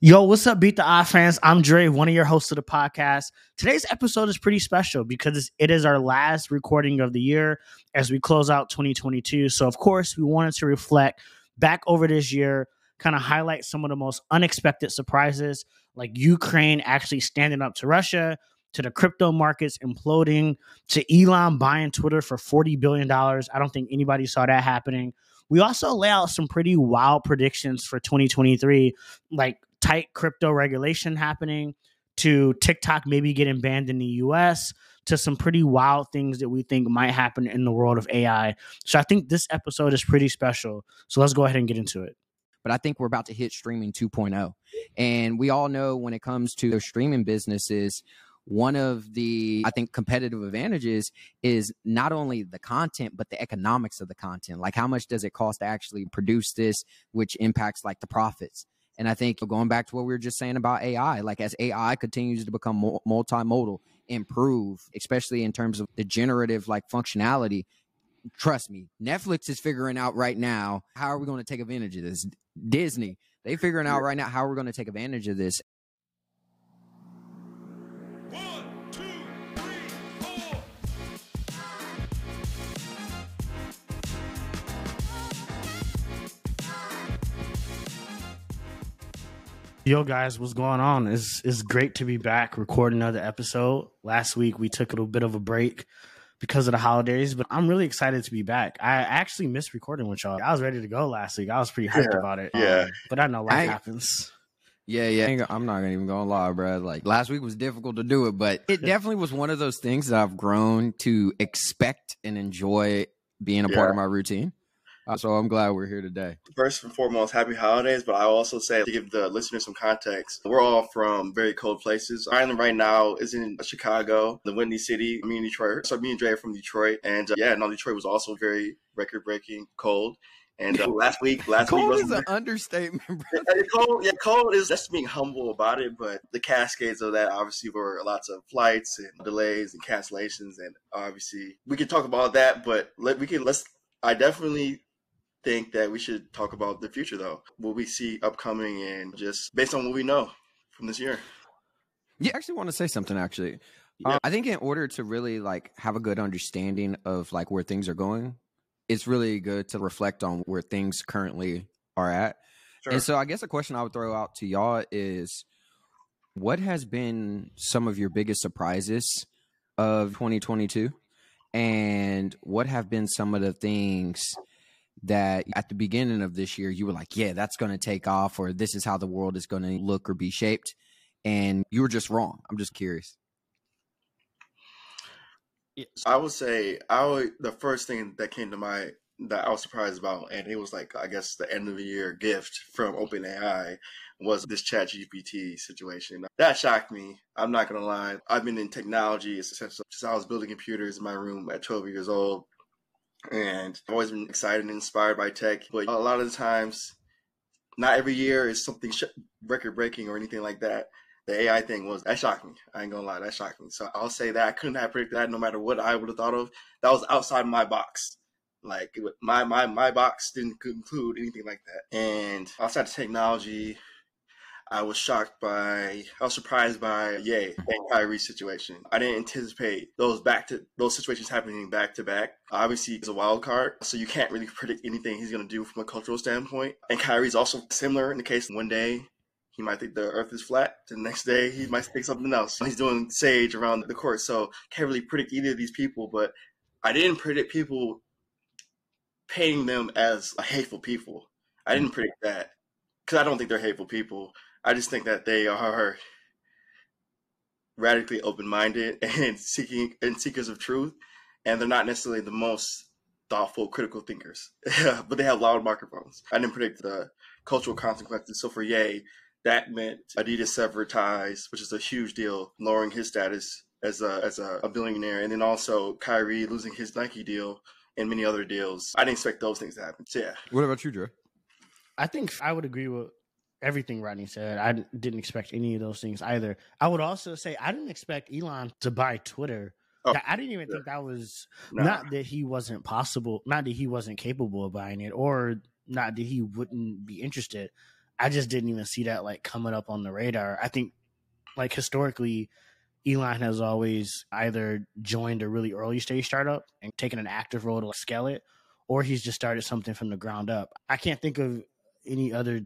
Yo, what's up, Beat the Eye fans? I'm Dre, one of your hosts of the podcast. Today's episode is pretty special because it is our last recording of the year as we close out 2022. So, of course, we wanted to reflect back over this year, kind of highlight some of the most unexpected surprises, like Ukraine actually standing up to Russia, to the crypto markets imploding, to Elon buying Twitter for $40 billion. I don't think anybody saw that happening. We also lay out some pretty wild predictions for 2023, like tight crypto regulation happening, to TikTok maybe getting banned in the US, to some pretty wild things that we think might happen in the world of AI. So I think this episode is pretty special. So let's go ahead and get into it. But I think we're about to hit streaming 2.0. And we all know when it comes to the streaming businesses, one of the i think competitive advantages is not only the content but the economics of the content like how much does it cost to actually produce this which impacts like the profits and I think going back to what we were just saying about AI, like as AI continues to become multimodal, improve, especially in terms of the generative like functionality, trust me, Netflix is figuring out right now how are we going to take advantage of this. Disney, they figuring out right now how we're going to take advantage of this. Yo, guys, what's going on? It's, it's great to be back recording another episode. Last week, we took a little bit of a break because of the holidays, but I'm really excited to be back. I actually missed recording with y'all. I was ready to go last week. I was pretty hyped yeah, about it. Yeah. Um, but I know life I, happens. Yeah, yeah. I'm not even gonna lie, bro. Like last week was difficult to do it, but it definitely was one of those things that I've grown to expect and enjoy being a yeah. part of my routine. Uh, so I'm glad we're here today. First and foremost, happy holidays. But I also say to give the listeners some context, we're all from very cold places. Brylan right now is in Chicago, the Windy City. Me and Detroit. So me and Dre are from Detroit, and uh, yeah, no, Detroit was also very record-breaking cold. And uh, last week, last cold week is an understatement. Cold, yeah, cold is just being humble about it. But the cascades of that obviously were lots of flights and delays and cancellations, and obviously we could talk about that. But let we can let's. I definitely think that we should talk about the future though what we see upcoming and just based on what we know from this year yeah i actually want to say something actually yeah. um, i think in order to really like have a good understanding of like where things are going it's really good to reflect on where things currently are at sure. and so i guess a question i would throw out to y'all is what has been some of your biggest surprises of 2022 and what have been some of the things that at the beginning of this year you were like, yeah, that's going to take off, or this is how the world is going to look or be shaped, and you were just wrong. I'm just curious. I would say I would, the first thing that came to my that I was surprised about, and it was like I guess the end of the year gift from OpenAI was this Chat GPT situation. That shocked me. I'm not gonna lie. I've been in technology since I was building computers in my room at 12 years old and I've always been excited and inspired by tech. But a lot of the times, not every year is something sh- record breaking or anything like that. The AI thing was that shocked me. I ain't gonna lie, that shocked me. So I'll say that I couldn't have predicted that, no matter what I would have thought of. That was outside my box. Like my my my box didn't include anything like that. And outside of technology, I was shocked by, I was surprised by Ye and Kyrie situation. I didn't anticipate those back to those situations happening back to back. Obviously, he's a wild card, so you can't really predict anything he's going to do from a cultural standpoint. And Kyrie's also similar in the case one day he might think the earth is flat. The next day, he might think something else. He's doing sage around the court, so can't really predict either of these people. But I didn't predict people painting them as hateful people. I didn't predict that because I don't think they're hateful people. I just think that they are radically open-minded and seeking and seekers of truth, and they're not necessarily the most thoughtful, critical thinkers. but they have loud microphones. I didn't predict the cultural consequences. So for Ye, that meant Adidas severed ties, which is a huge deal, lowering his status as a as a, a billionaire, and then also Kyrie losing his Nike deal and many other deals. I didn't expect those things to happen. So yeah. What about you, Drew? I think I would agree with everything Rodney said. I didn't expect any of those things either. I would also say I didn't expect Elon to buy Twitter. Oh, I didn't even think that was nah. not that he wasn't possible, not that he wasn't capable of buying it, or not that he wouldn't be interested. I just didn't even see that like coming up on the radar. I think like historically, Elon has always either joined a really early stage startup and taken an active role to scale it, or he's just started something from the ground up. I can't think of any other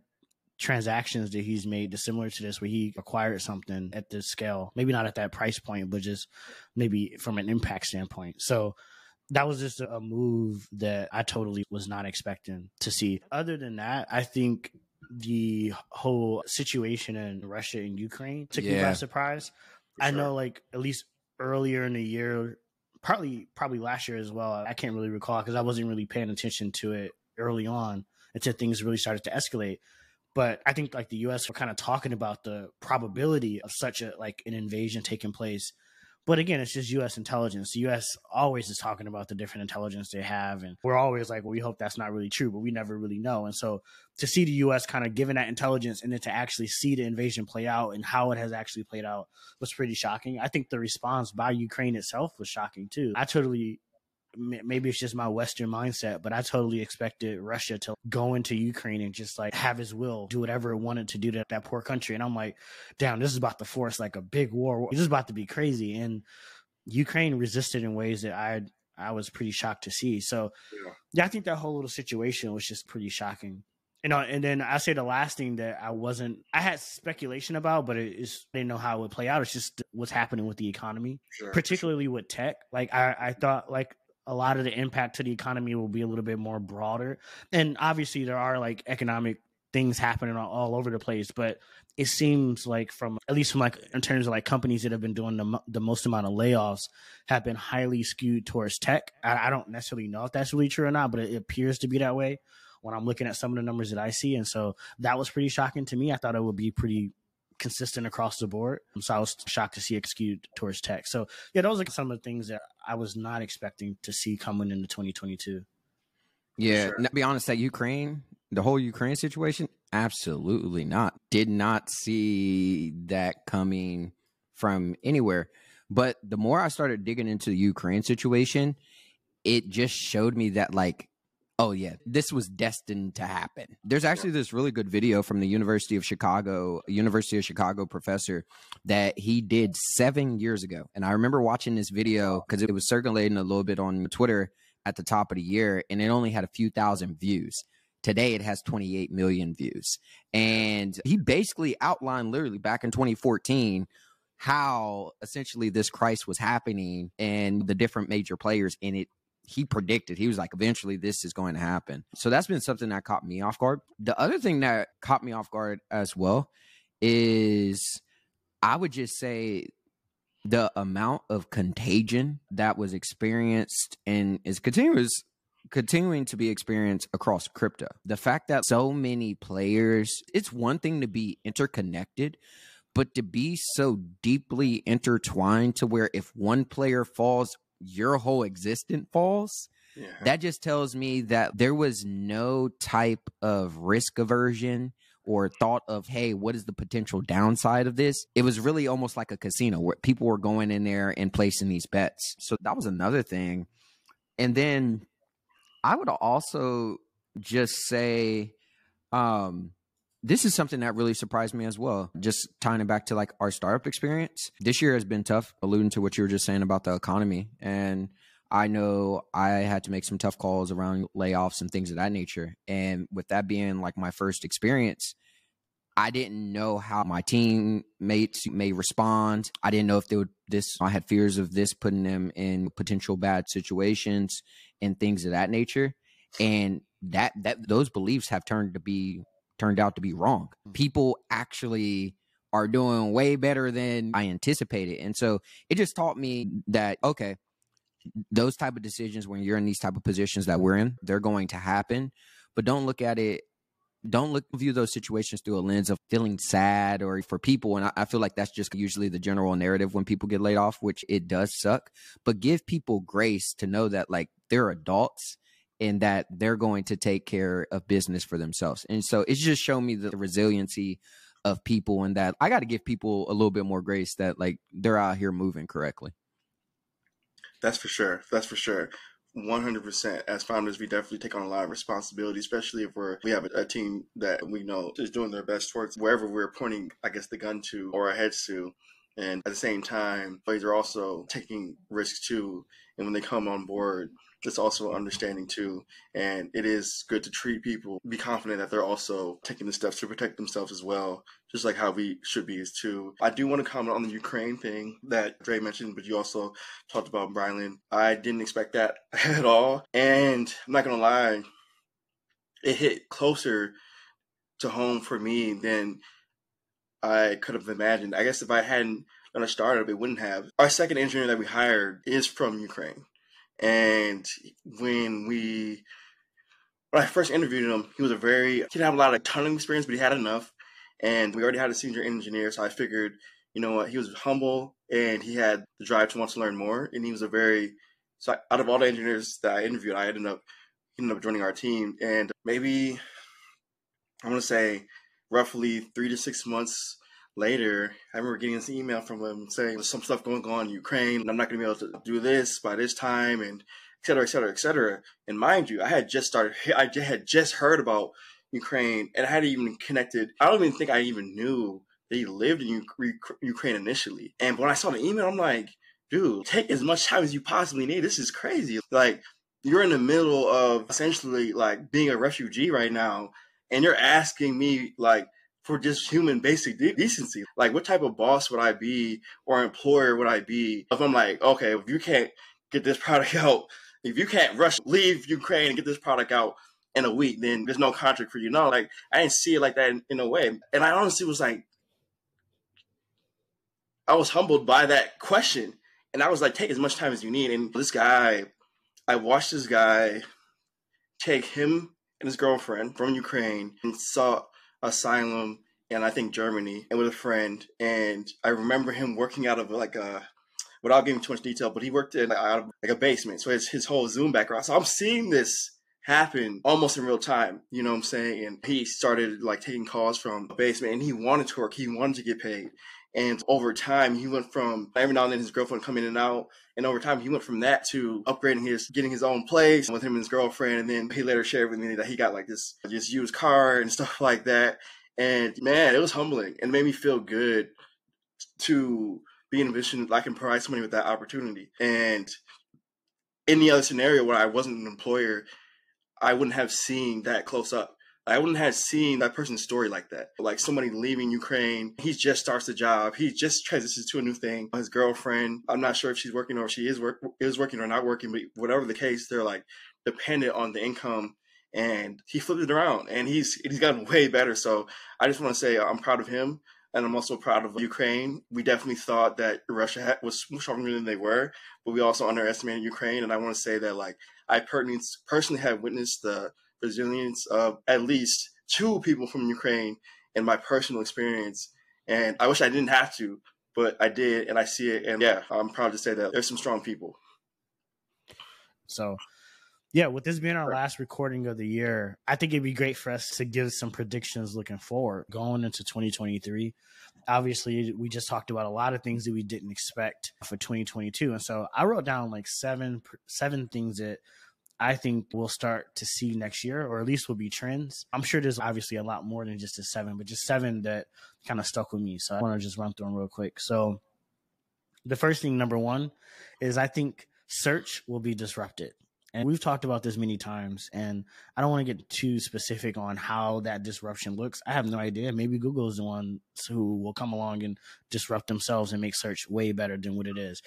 transactions that he's made similar to this where he acquired something at this scale maybe not at that price point but just maybe from an impact standpoint. So that was just a move that i totally was not expecting to see. Other than that i think the whole situation in russia and ukraine took me by surprise. I sure. know like at least earlier in the year partly probably last year as well i can't really recall because i wasn't really paying attention to it early on until things really started to escalate but I think like the U.S. were kind of talking about the probability of such a like an invasion taking place. But again, it's just U.S. intelligence. The U.S. always is talking about the different intelligence they have, and we're always like, well, we hope that's not really true, but we never really know. And so to see the U.S. kind of giving that intelligence and then to actually see the invasion play out and how it has actually played out was pretty shocking. I think the response by Ukraine itself was shocking too. I totally maybe it's just my Western mindset, but I totally expected Russia to go into Ukraine and just like have his will, do whatever it wanted to do to that poor country. And I'm like, damn, this is about to force like a big war. This is about to be crazy. And Ukraine resisted in ways that I I was pretty shocked to see. So Yeah. yeah, I think that whole little situation was just pretty shocking. You know, and then I say the last thing that I wasn't, I had speculation about, but it is, I didn't know how it would play out. It's just what's happening with the economy Sure. particularly with tech. Like I, I thought like a lot of the impact to the economy will be a little bit more broader. And obviously there are like economic things happening all, all over the place, but it seems like from at least from like in terms of like companies that have been doing the, the most amount of layoffs have been highly skewed towards tech. I, I don't necessarily know if that's really true or not, but it, appears to be that way when I'm looking at some of the numbers that I see. And so that was pretty shocking to me. I thought it would be pretty consistent across the board. So I was shocked to see it skewed towards tech. So yeah, those are some of the things that I was not expecting to see coming into 2022. Yeah, Sure. be honest, that Ukraine, the whole Ukraine situation, absolutely not. Did not see that coming from anywhere. But the more I started digging into the Ukraine situation, it just showed me that like oh yeah, this was destined to happen. There's actually this really good video from the University of Chicago, University of Chicago professor that he did 7 years ago. And I remember watching this video cuz it was circulating a little bit on Twitter at the top of the year and it only had a few thousand views. Today it has 28 million views. And he basically outlined literally back in 2014 how essentially this crisis was happening and the different major players in it he predicted he was like eventually this is going to happen. So that's been something that caught me off guard. The other thing that caught me off guard as well is i would just say the amount of contagion that was experienced and is continuous continuing to be experienced across crypto. The fact that so many players it's one thing to be interconnected but to be so deeply intertwined to where if one player falls your whole existence falls Yeah. that just tells me that there was no type of risk aversion or thought of hey what is the potential downside of this? It was really almost like a casino where people were going in there and placing these bets. So that was another thing. And then i would also just say um this is something that really surprised me as well. Just tying it back to like our startup experience. This year has been tough, alluding to what you were just saying about the economy. And I know I had to make some tough calls around layoffs and things of that nature. And with that being like my first experience, I didn't know how my teammates may respond. I didn't know if they would this I had fears of this putting them in potential bad situations and things of that nature. And that that those beliefs have turned to be turned out to be wrong. Mm-hmm. People actually are doing way better than I anticipated. And so it just taught me that okay, those type of decisions when you're in these type of positions that we're in, they're going to happen. But don't look at it don't look view those situations through a lens of feeling sad or for people and I, I feel like that's just usually the general narrative when people get laid off which it does suck but give people grace to know that like they're adults and that they're going to take care of business for themselves. And so it's just shown me the resiliency of people and that i got to give people a little bit more grace that like they're out here moving correctly. That's for sure. That's for sure. 100% as founders we definitely take on a lot of responsibility especially if we're we have a, a, team that we know is doing their best towards wherever we're pointing i guess the gun to or our heads to. And at the same time players are also taking risks too. And when they come on board it's also understanding too. And it is good to treat people, be confident that they're also taking the steps to protect themselves as well, just like how we should be as too. I do want to comment on the Ukraine thing that Dre mentioned, but you also talked about Brylan. I didn't expect that at all. And I'm not to lie, it hit closer to home for me than I could have imagined. I guess if I hadn't done a startup, it wouldn't have. Our second engineer that we hired is from Ukraine. And when we when I first interviewed him, he was a very he didn't have a lot of ton of experience, but he had enough. And we already had a senior engineer, so I figured, you know what, he was humble and he had the drive to want to learn more. And he was a very so out of all the engineers that I interviewed, I ended up ended up joining our team. And maybe I want to say roughly three to six months later, I remember getting this email from him saying there's some stuff going on in Ukraine. I'm not going to be able to do this by this time, and et cetera, et cetera, et cetera. And mind you, I had just started, I had just heard about Ukraine, and I hadn't even connected. I don't even think I even knew that he lived in Ukraine initially. And when I saw the email, I'm like, dude, take as much time as you possibly need. This is crazy. Like, you're in the middle of essentially like being a refugee right now, and you're asking me like for just human basic de- decency. Like, what type of boss would I be or employer would I be if I'm like, okay, if you can't get this product out, if you can't rush, leave Ukraine and get this product out in a week, then there's no contract for you. No, like, I didn't see it like that in, in a way. And I honestly was like, I was humbled by that question. And I was like, take as much time as you need. And this guy, I watched this guy take him and his girlfriend from Ukraine and saw asylum and I think Germany and with a friend. And I remember him working out of like a, without giving too much detail, but he worked in like a basement. So it's his whole Zoom background. So I'm seeing this happen almost in real time. You know what I'm saying? And he started like taking calls from a basement and he wanted to work. He wanted to get paid. And over time, he went from every now and then his girlfriend coming in and out. And over time, he went from that to upgrading his, getting his own place with him and his girlfriend. And then he later shared with me that he got like this, this used car and stuff like that. And man, it was humbling and made me feel good to be in a position I can provide somebody with that opportunity. And in the other scenario where I wasn't an employer, I wouldn't have seen that close up. I wouldn't have seen that person's story like that. Like somebody leaving Ukraine, he just starts a job, he just transitions to a new thing. His girlfriend, I'm not sure if she's working or if she is work is working or not working, but whatever the case, they're like dependent on the income and he flipped it around and he's he's gotten way better. So I just want to say I'm proud of him and I'm also proud of Ukraine. We definitely thought that Russia was stronger than they were, but we also underestimated Ukraine. And I want to say that like I personally have witnessed the resilience of at least two people from Ukraine in my personal experience. And I wish I didn't have to, but I did, and I see it. And yeah, I'm proud to say that there's some strong people. So yeah, with this being our last recording of the year, I think it'd be great for us to give some predictions looking forward, going into 2023. Obviously, we just talked about a lot of things that we didn't expect for 2022, and so I wrote down like seven seven things that I think we'll start to see next year, or at least will be trends. I'm sure there's obviously a lot more than just a seven, but just seven that kind of stuck with me. So I want to just run through them real quick. So the first thing, number one, is I think search will be disrupted. And we've talked about this many times, and I don't want to get too specific on how that disruption looks. I have no idea. Maybe Google is the one who will come along and disrupt themselves and make search way better than what it is.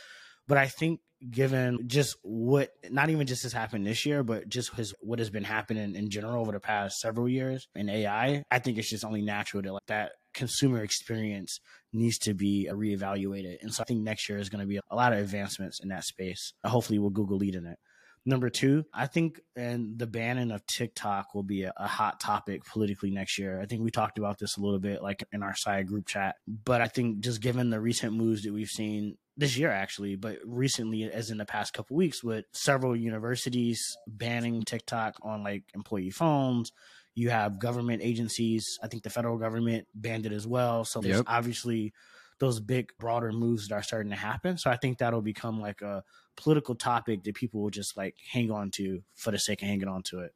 But I think given just what not even just has happened this year, but just his, what has been happening in general over the past several years in AI, I think it's just only natural to like that consumer experience needs to be reevaluated. And so I think next year is going to be a lot of advancements in that space. Hopefully, we'll Google lead in it. Number two, I think and the banning of TikTok will be a, a, hot topic politically next year. I think we talked about this a little bit, like in our side group chat. But I think just given the recent moves that we've seen this year, actually, but recently, as in the past couple weeks, with several universities banning TikTok on like employee phones. You have government agencies. I think the federal government banned it as well. So there's yep. obviously those big broader moves that are starting to happen. So I think that'll become like a political topic that people will just like hang on to for the sake of hanging on to it.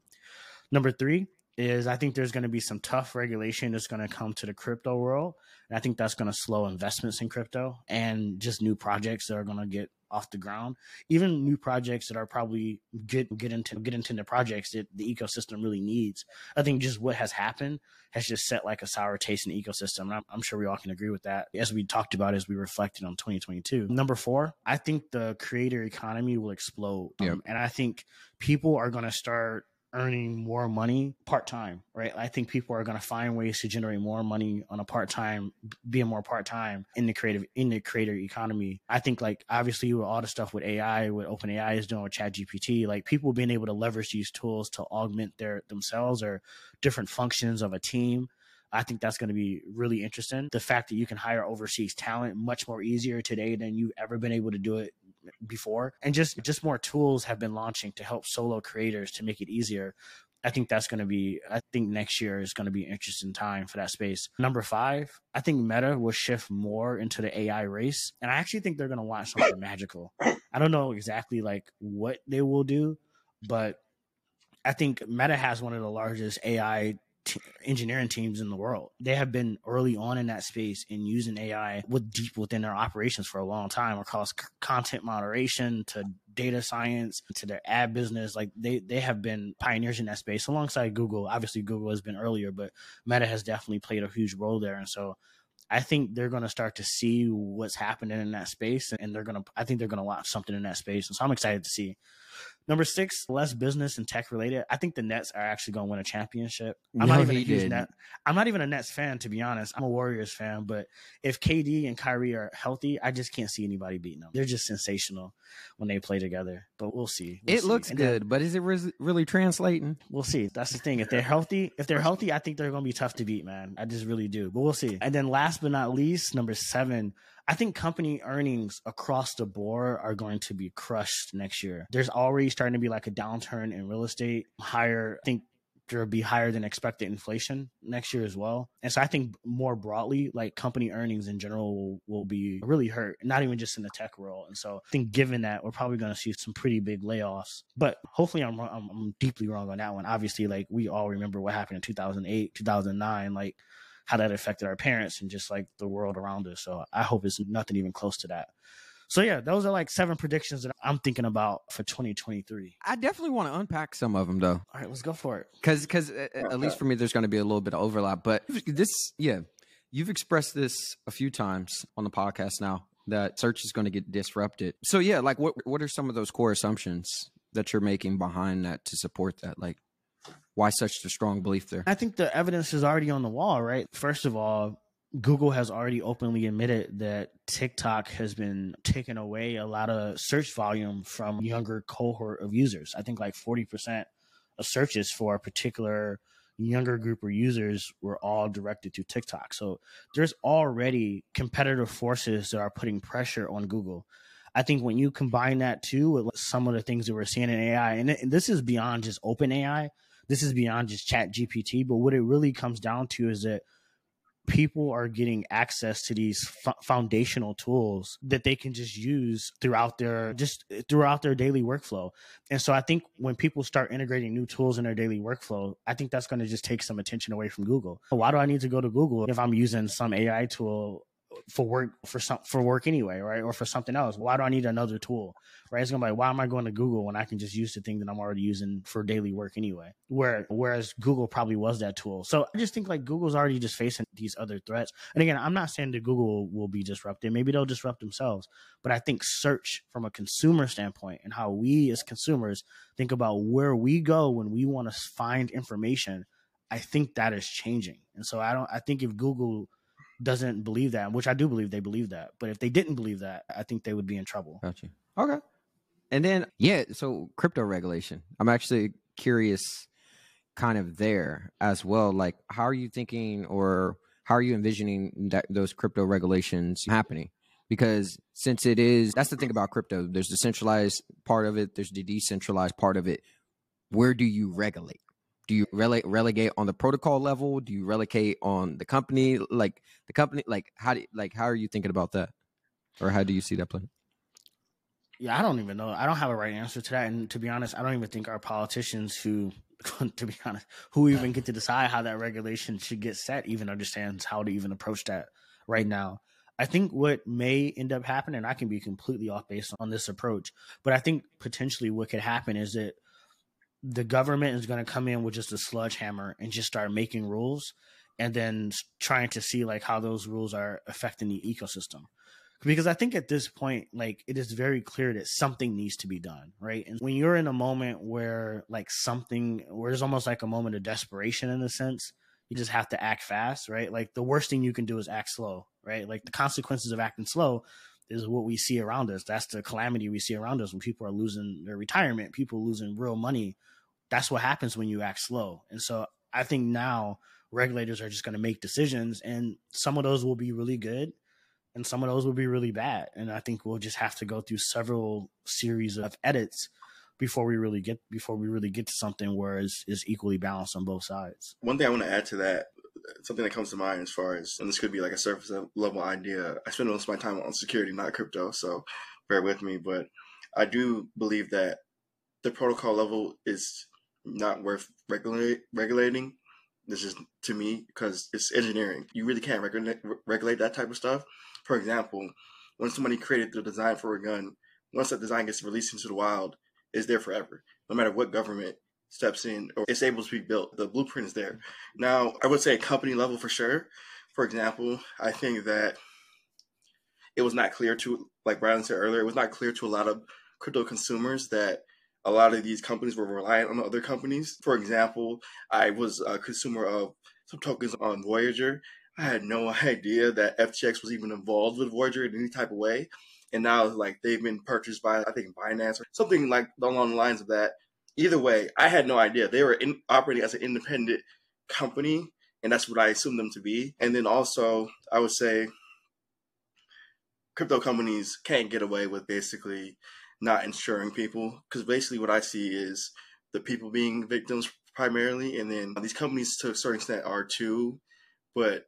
Number three is I think there's going to be some tough regulation that's going to come to the crypto world. And I think that's going to slow investments in crypto and just new projects that are going to get off the ground. Even new projects that are probably get get into get into the projects that the ecosystem really needs. I think just what has happened has just set like a sour taste in the ecosystem. And I'm, I'm sure we all can agree with that. As we talked about as we reflected on 2022. Number four, I think the creator economy will explode. Yep. Um, and I think people are going to start earning more money part time, right? I think people are going to find ways to generate more money on a part time, being more part time in the creative in the creator economy. I think like obviously with all the stuff with AI, what OpenAI is doing with ChatGPT, like people being able to leverage these tools to augment their themselves or different functions of a team. I think that's going to be really interesting. The fact that you can hire overseas talent much more easier today than you've ever been able to do it before and just just more tools have been launching to help solo creators to make it easier I think that's going to be, I think next year is going to be an interesting time for that space. Number five, I think Meta will shift more into the AI race. And I actually think they're going to launch something magical. I don't know exactly like what they will do, but I think Meta has one of the largest AI engineering teams in the world. They have been early on in that space and using AI with deep within their operations for a long time across c- content moderation to data science to their ad business. Like they they have been pioneers in that space alongside Google. Obviously, Google has been earlier, but Meta has definitely played a huge role there. And so I think they're going to start to see what's happening in that space, and they're going to. I think they're going to launch something in that space, and so I'm excited to see. Number six, less business and tech related. I think the Nets are actually going to win a championship. I'm No, not even a huge net. I'm not even a Nets fan to be honest. I'm a Warriors fan, but if KD and Kyrie are healthy, I just can't see anybody beating them. They're just sensational when they play together. But we'll see. We'll It see. looks And then- good, but is it really translating? We'll see. That's the thing. If they're healthy, if they're healthy, I think they're going to be tough to beat, man. I just really do. But we'll see. And then last but not least, number seven, I think company earnings across the board are going to be crushed next year. There's already starting to be like a downturn in real estate, higher, I think there'll be higher than expected inflation next year as well. And so I think more broadly, like company earnings in general will, will be really hurt, not even just in the tech world. And so I think given that, we're probably going to see some pretty big layoffs. But hopefully I'm, I'm, I'm deeply wrong on that one. Obviously, like we all remember what happened in 2008, 2009, like how that affected our parents and just like the world around us. So I hope it's nothing even close to that. So yeah, those are like seven predictions that I'm thinking about for 2023. I definitely want to unpack some of them though, All right, let's go for it. because because uh, uh, at least for me, there's going to be a little bit of overlap. But this, yeah, you've expressed this a few times on the podcast now that search is going to get disrupted. So yeah, like what what are some of those core assumptions that you're making behind that to support that? Like, why such a strong belief there? I think the evidence is already on the wall, right? First of all, Google has already openly admitted that TikTok has been taking away a lot of search volume from younger cohort of users. I think like 40% of searches for a particular younger group of users were all directed to TikTok. So there's already competitive forces that are putting pressure on Google. I think when you combine that too with some of the things that we're seeing in AI, and this is beyond just open AI, this is beyond just chat GPT, but what it really comes down to is that people are getting access to these f- foundational tools that they can just use throughout their just throughout their daily workflow. And so i think when people start integrating new tools in their daily workflow i think that's going to just take some attention away from google. Why do i need to go to google if i'm using some ai tool for work for some for work anyway, right? Or for something else. Why do I need another tool? Right? It's gonna be like, why am I going to Google when I can just use the thing that I'm already using for daily work anyway? Where whereas Google probably was that tool. So I just think like Google's already just facing these other threats. And again, I'm not saying that Google will be disrupted. Maybe they'll disrupt themselves. But I think search from a consumer standpoint and how we as consumers think about where we go when we want to find information, I think that is changing. And so I don't I think if Google doesn't believe that, which I do believe they believe that. But if they didn't believe that, I think they would be in trouble. Got you. Okay. And then yeah, so crypto regulation. I'm actually curious kind of there as well. Like how are you thinking or how are you envisioning that those crypto regulations happening? Because since it is that's the thing about crypto. There's the centralized part of it, there's the decentralized part of it. Where do you regulate? Do you rele- relegate on the protocol level? Do you relegate on the company? Like the company, like how do like how are you thinking about that, or how do you see that playing? Yeah, I don't even know. I don't have a right answer to that. And to be honest, I don't even think our politicians who, to be honest, who even get to decide how that regulation should get set even understands how to even approach that right now. I think what may end up happening, I can be completely off base on this approach, but I think potentially what could happen is that the government is going to come in with just a sledgehammer and just start making rules and then trying to see like how those rules are affecting the ecosystem. Because i think at this point like it is very clear that something needs to be done right? And when you're in a moment where like something where it's almost like a moment of desperation in a sense you just have to act fast right? Like the worst thing you can do is act slow right? Like the consequences of acting slow is what we see around us. That's the calamity we see around us when people are losing their retirement, people losing real money. That's what happens when you act slow. And so I think now regulators are just going to make decisions, and some of those will be really good, and some of those will be really bad. And I think we'll just have to go through several series of edits before we really get before we really get to something where it's, it's equally balanced on both sides. One thing I want to add to that something that comes to mind as far as, and this could be like a surface level idea. I spend most of my time on security, not crypto, so bear with me. But I do believe that the protocol level is not worth regulate, regulating. This is to me because it's engineering. You really can't regulate, regulate that type of stuff. For example, when somebody created the design for a gun, once that design gets released into the wild, it's there forever, no matter what government steps in or it's able to be built. The blueprint is there. Now, I would say company level for sure. For example, I think that it was not clear to, like Brylan said earlier, it was not clear to a lot of crypto consumers that a lot of these companies were reliant on other companies. For example, I was a consumer of some tokens on Voyager. I had no idea that FTX was even involved with Voyager in any type of way. And now, like, they've been purchased by, I think, Binance or something like along the lines of that either way, I had no idea they were in, operating as an independent company, and that's what I assumed them to be. And then also, I would say crypto companies can't get away with basically not insuring people because basically what I see is the people being victims primarily, and then these companies to a certain extent are too, but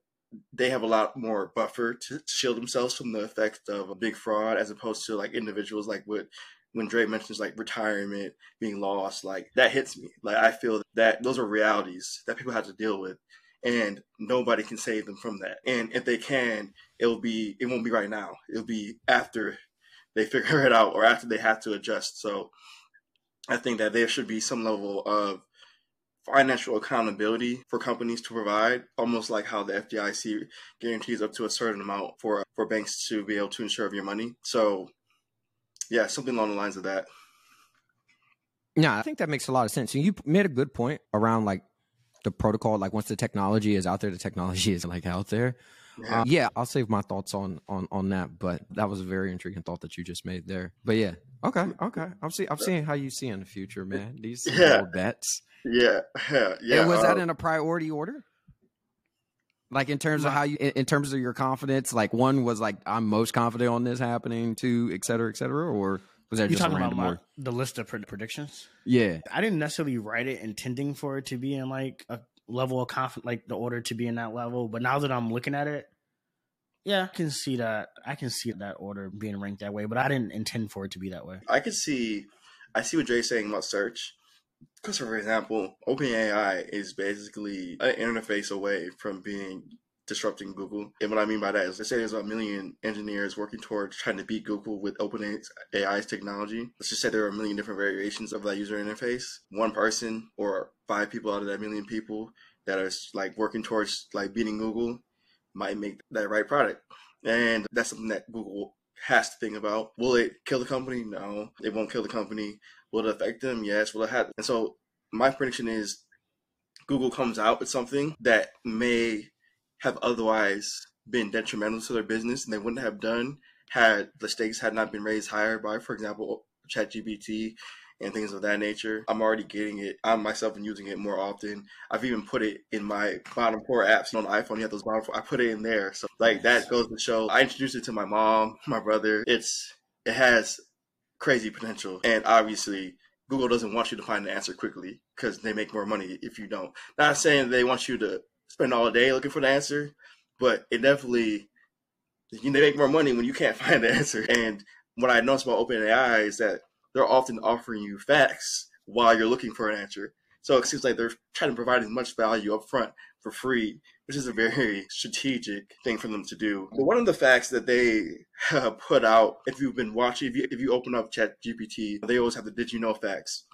they have a lot more buffer to shield themselves from the effect of a big fraud as opposed to like individuals like what when Dre mentions like retirement being lost, like that hits me. Like I feel that those are realities that people have to deal with, and nobody can save them from that. And if they can, it'll be it won't be right now. It'll be after they figure it out or after they have to adjust. So I think that there should be some level of financial accountability for companies to provide, almost like how the FDIC guarantees up to a certain amount for for banks to be able to insure your money. So yeah, something along the lines of that. Yeah, I think that makes a lot of sense. And you made a good point around like the protocol. Like once the technology is out there, the technology is like out there. Yeah. Um, yeah, I'll save my thoughts on on on that. But that was a very intriguing thought that you just made there. But yeah, okay, okay. I'm seeing I'm seeing how you see in the future, man. These yeah. bets. Yeah, yeah, yeah. And was uh, that in a priority order? Like in terms of how you, in terms of your confidence, like one was like I'm most confident on this happening, two, et cetera, et cetera, or was that you just talking about my, the list of predictions? Yeah, I didn't necessarily write it intending for it to be in like a level of confidence, like the order to be in that level. But now that I'm looking at it, yeah, I can see that. I can see that order being ranked that way, but I didn't intend for it to be that way. I can see, I see what Dre's saying about search. Because, for example, OpenAI is basically an interface away from being disrupting Google. And what I mean by that is, let's say there's a million engineers working towards trying to beat Google with OpenAI's technology. Let's just say there are a million different variations of that user interface. One person or five people out of that million people that are like working towards like beating Google might make that right product. And that's something that Google has to think about. Will it kill the company? No, it won't kill the company. Will it affect them? Yes. Will it have? And so my prediction is Google comes out with something that may have otherwise been detrimental to their business and they wouldn't have done had the stakes had not been raised higher by, for example, ChatGPT and things of that nature. I'm already getting it. I myself am using it more often. I've even put it in my bottom four apps on the iPhone. You have those bottom four. I put it in there. So like that goes to show. I introduced it to my mom, my brother. It's it has crazy potential, and obviously Google doesn't want you to find the answer quickly because they make more money if you don't. Not saying they want you to spend all day looking for the answer, but it definitely they make more money when you can't find the answer. And what I noticed about OpenAI is that they're often offering you facts while you're looking for an answer. So it seems like they're trying to provide as much value up front for free, which is a very strategic thing for them to do. But one of the facts that they put out, if you've been watching, if you, if you open up Chat GPT, they always have the did you know facts.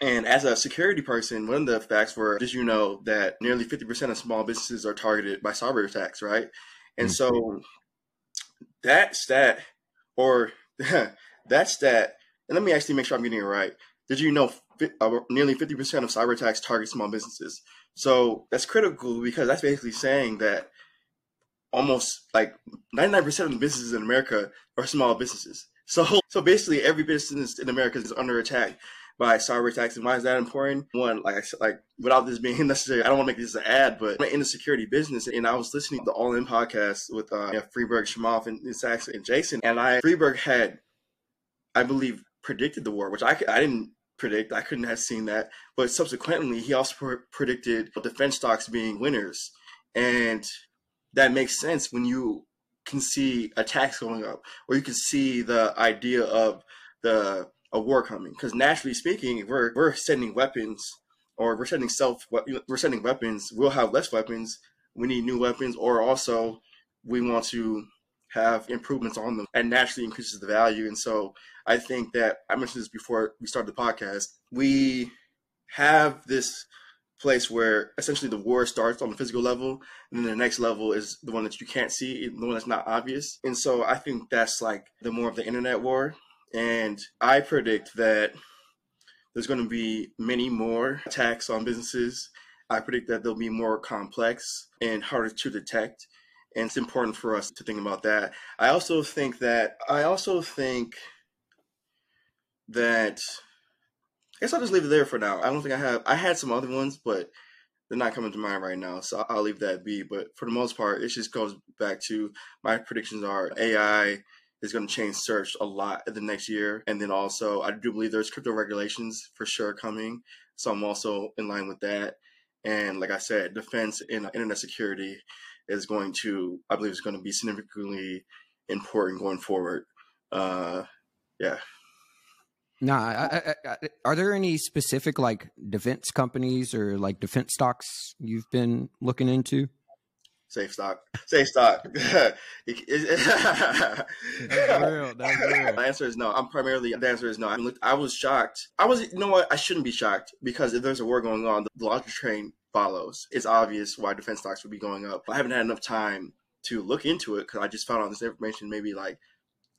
And as a security person, one of the facts were did you know that nearly 50% of small businesses are targeted by cyber attacks, right? And mm-hmm. so that stat, or that stat, and let me actually make sure I'm getting it right. Did you know uh, nearly 50% of cyber attacks target small businesses? So that's critical because that's basically saying that almost like 99% of the businesses in America are small businesses. So, so basically every business in America is under attack by cyber attacks. And why is that important? One, like I said, like without this being necessary, I don't want to make this an ad, but I'm in the security business, and I was listening to the All In podcast with uh, yeah, Friedberg, Chamath, and, and Jason, and I Friedberg had, I believe, predicted the war, which I I didn't predict. I couldn't have seen that. But subsequently, he also pre- predicted defense stocks being winners. And that makes sense when you can see attacks going up, or you can see the idea of the a war coming. Because naturally speaking, we're we're sending weapons, or we're sending self, we're sending weapons. We'll have less weapons. We need new weapons, or also we want to have improvements on them and naturally increases the value. And so I think that I mentioned this before we started the podcast. We have this place where essentially the war starts on the physical level, and then the next level is the one that you can't see, the one that's not obvious. And so I think that's like the more of the internet war. And I predict that there's going to be many more attacks on businesses. I predict that they'll be more complex and harder to detect and it's important for us to think about that. I also think that I also think that I guess I'll just leave it there for now. I don't think I have I had some other ones, but they're not coming to mind right now, so I'll leave that be. But for the most part, it just goes back to my predictions are AI is going to change search a lot in the next year, and then also I do believe there's crypto regulations for sure coming, so I'm also in line with that. And like I said, defense and internet security is going to, I believe, is going to be significantly important going forward. Uh, yeah. Nah, I, I, I, are there any specific like defense companies or like defense stocks you've been looking into? Safe stock. Safe stock. that's real. That's real. The answer is no. I'm primarily the answer is no. I, I was shocked. I was you know what? I shouldn't be shocked because if there's a war going on, the logic train follows. It's obvious why defense stocks would be going up. I haven't had enough time to look into it because I just found out this information maybe like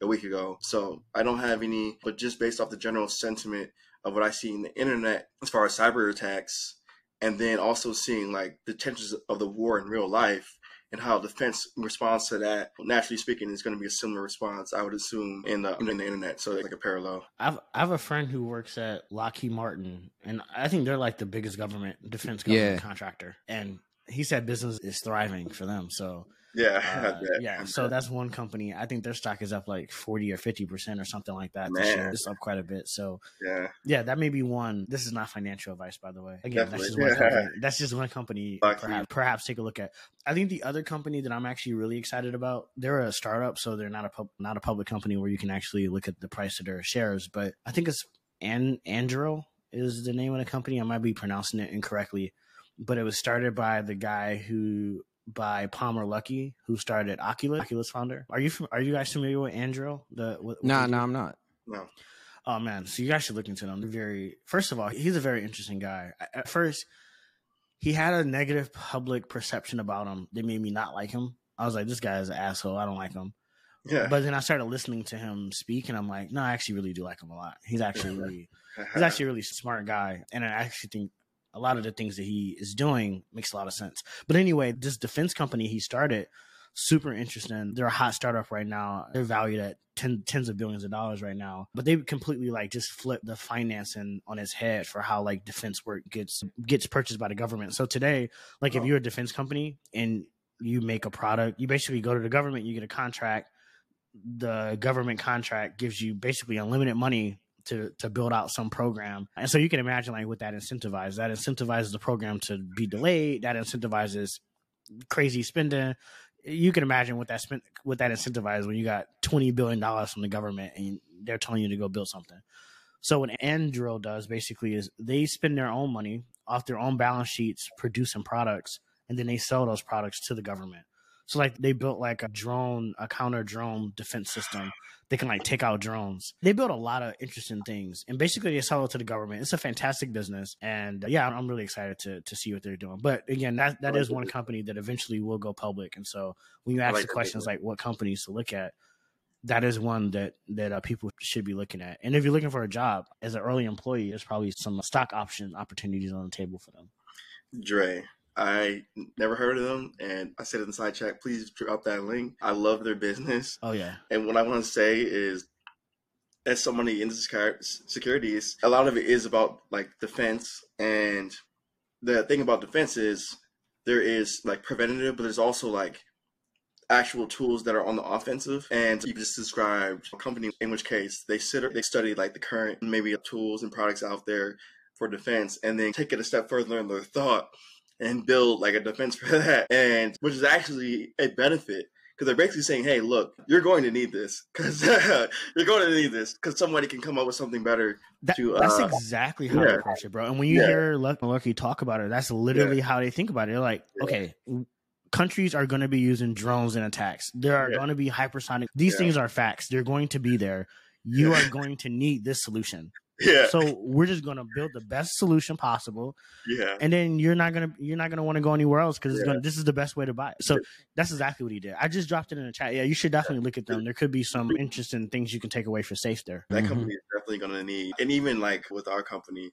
a week ago. So I don't have any, but just based off the general sentiment of what I see in the internet as far as cyber attacks, and then also seeing like the tensions of the war in real life, and how defense responds to that, naturally speaking, is going to be a similar response, I would assume, in the in the internet. So like a parallel. I've I have a friend who works at Lockheed Martin, and I think they're like the biggest government defense government yeah. contractor, and he said business is thriving for them. So yeah, uh, yeah. So that's one company. I think their stock is up like forty or fifty percent or something like that. This year. It's up quite a bit. So yeah, yeah, that may be one. This is not financial advice, by the way. Again, that's just, one company, that's just one company. Perhaps, perhaps take a look at. I think the other company that I'm actually really excited about. They're a startup, so they're not a pub, not a public company where you can actually look at the price of their shares. But I think it's An Anduril is the name of the company. I might be pronouncing it incorrectly, but it was started by the guy who by Palmer Luckey, who started Oculus, Oculus founder. Are you are you guys familiar with Anduril? The no, no, nah, I'm not. No. Oh man, so you guys should look into them. They're very. First of all, he's a very interesting guy. At first, he had a negative public perception about him that made me not like him. I was like, this guy is an asshole. I don't like him. Yeah. But then I started listening to him speak, and I'm like, no, I actually really do like him a lot. He's actually really, uh-huh. he's actually a really smart guy, and I actually think a lot of the things that he is doing makes a lot of sense. But anyway, this defense company he started, super interesting. They're a hot startup right now. They're valued at ten, tens of billions of dollars right now. But they completely like just flip the financing on his head for how like defense work gets gets purchased by the government. So today, like oh. if you're a defense company and you make a product, you basically go to the government, you get a contract. The government contract gives you basically unlimited money to to build out some program. And so you can imagine like what that incentivizes. That incentivizes the program to be delayed. That incentivizes crazy spending. You can imagine what that spent what that incentivizes when you got twenty billion dollars from the government and they're telling you to go build something. So what Anduril does basically is they spend their own money off their own balance sheets producing products and then they sell those products to the government. So like they built like a drone, a counter drone defense system. They can like take out drones. They built a lot of interesting things, and basically they sell it to the government. It's a fantastic business, and yeah, I'm really excited to to see what they're doing. But again, that that is one company that eventually will go public. And so when you ask like the questions like what companies to look at, that is one that that uh, people should be looking at. And if you're looking for a job as an early employee, there's probably some stock option opportunities on the table for them. Dre. I never heard of them, and I said in the side chat, please drop that link. I love their business, Oh yeah, and what I want to say is, as somebody in secu- securities, a lot of it is about like defense, and the thing about defense is there is like preventative, but there's also like actual tools that are on the offensive. And you just described a company in which case they sit they study like the current maybe tools and products out there for defense, and then take it a step further in their thought and build like a defense for that, and which is actually a benefit. Because they're basically saying, "Hey, look, you're going to need this because you're going to need this because somebody can come up with something better." That, to, that's uh, exactly how they approach it, bro. And when you Yeah. hear Luck- Luckey talk about it, that's literally how they think about it. They're like, Yeah. okay, countries are going to be using drones in attacks. There are Yeah. going to be hypersonic. These Yeah. things are facts. They're going to be there. You Yeah. are going to need this solution. Yeah, So we're just going to build the best solution possible, yeah, and then you're not gonna you're not gonna want to go anywhere else because Yeah. this is the best way to buy it. So that's exactly what he did. I just dropped it in the chat. Yeah, you should definitely look at them. There could be some interesting things you can take away for safe there. that Mhm. company is definitely going to need, and even like with our company,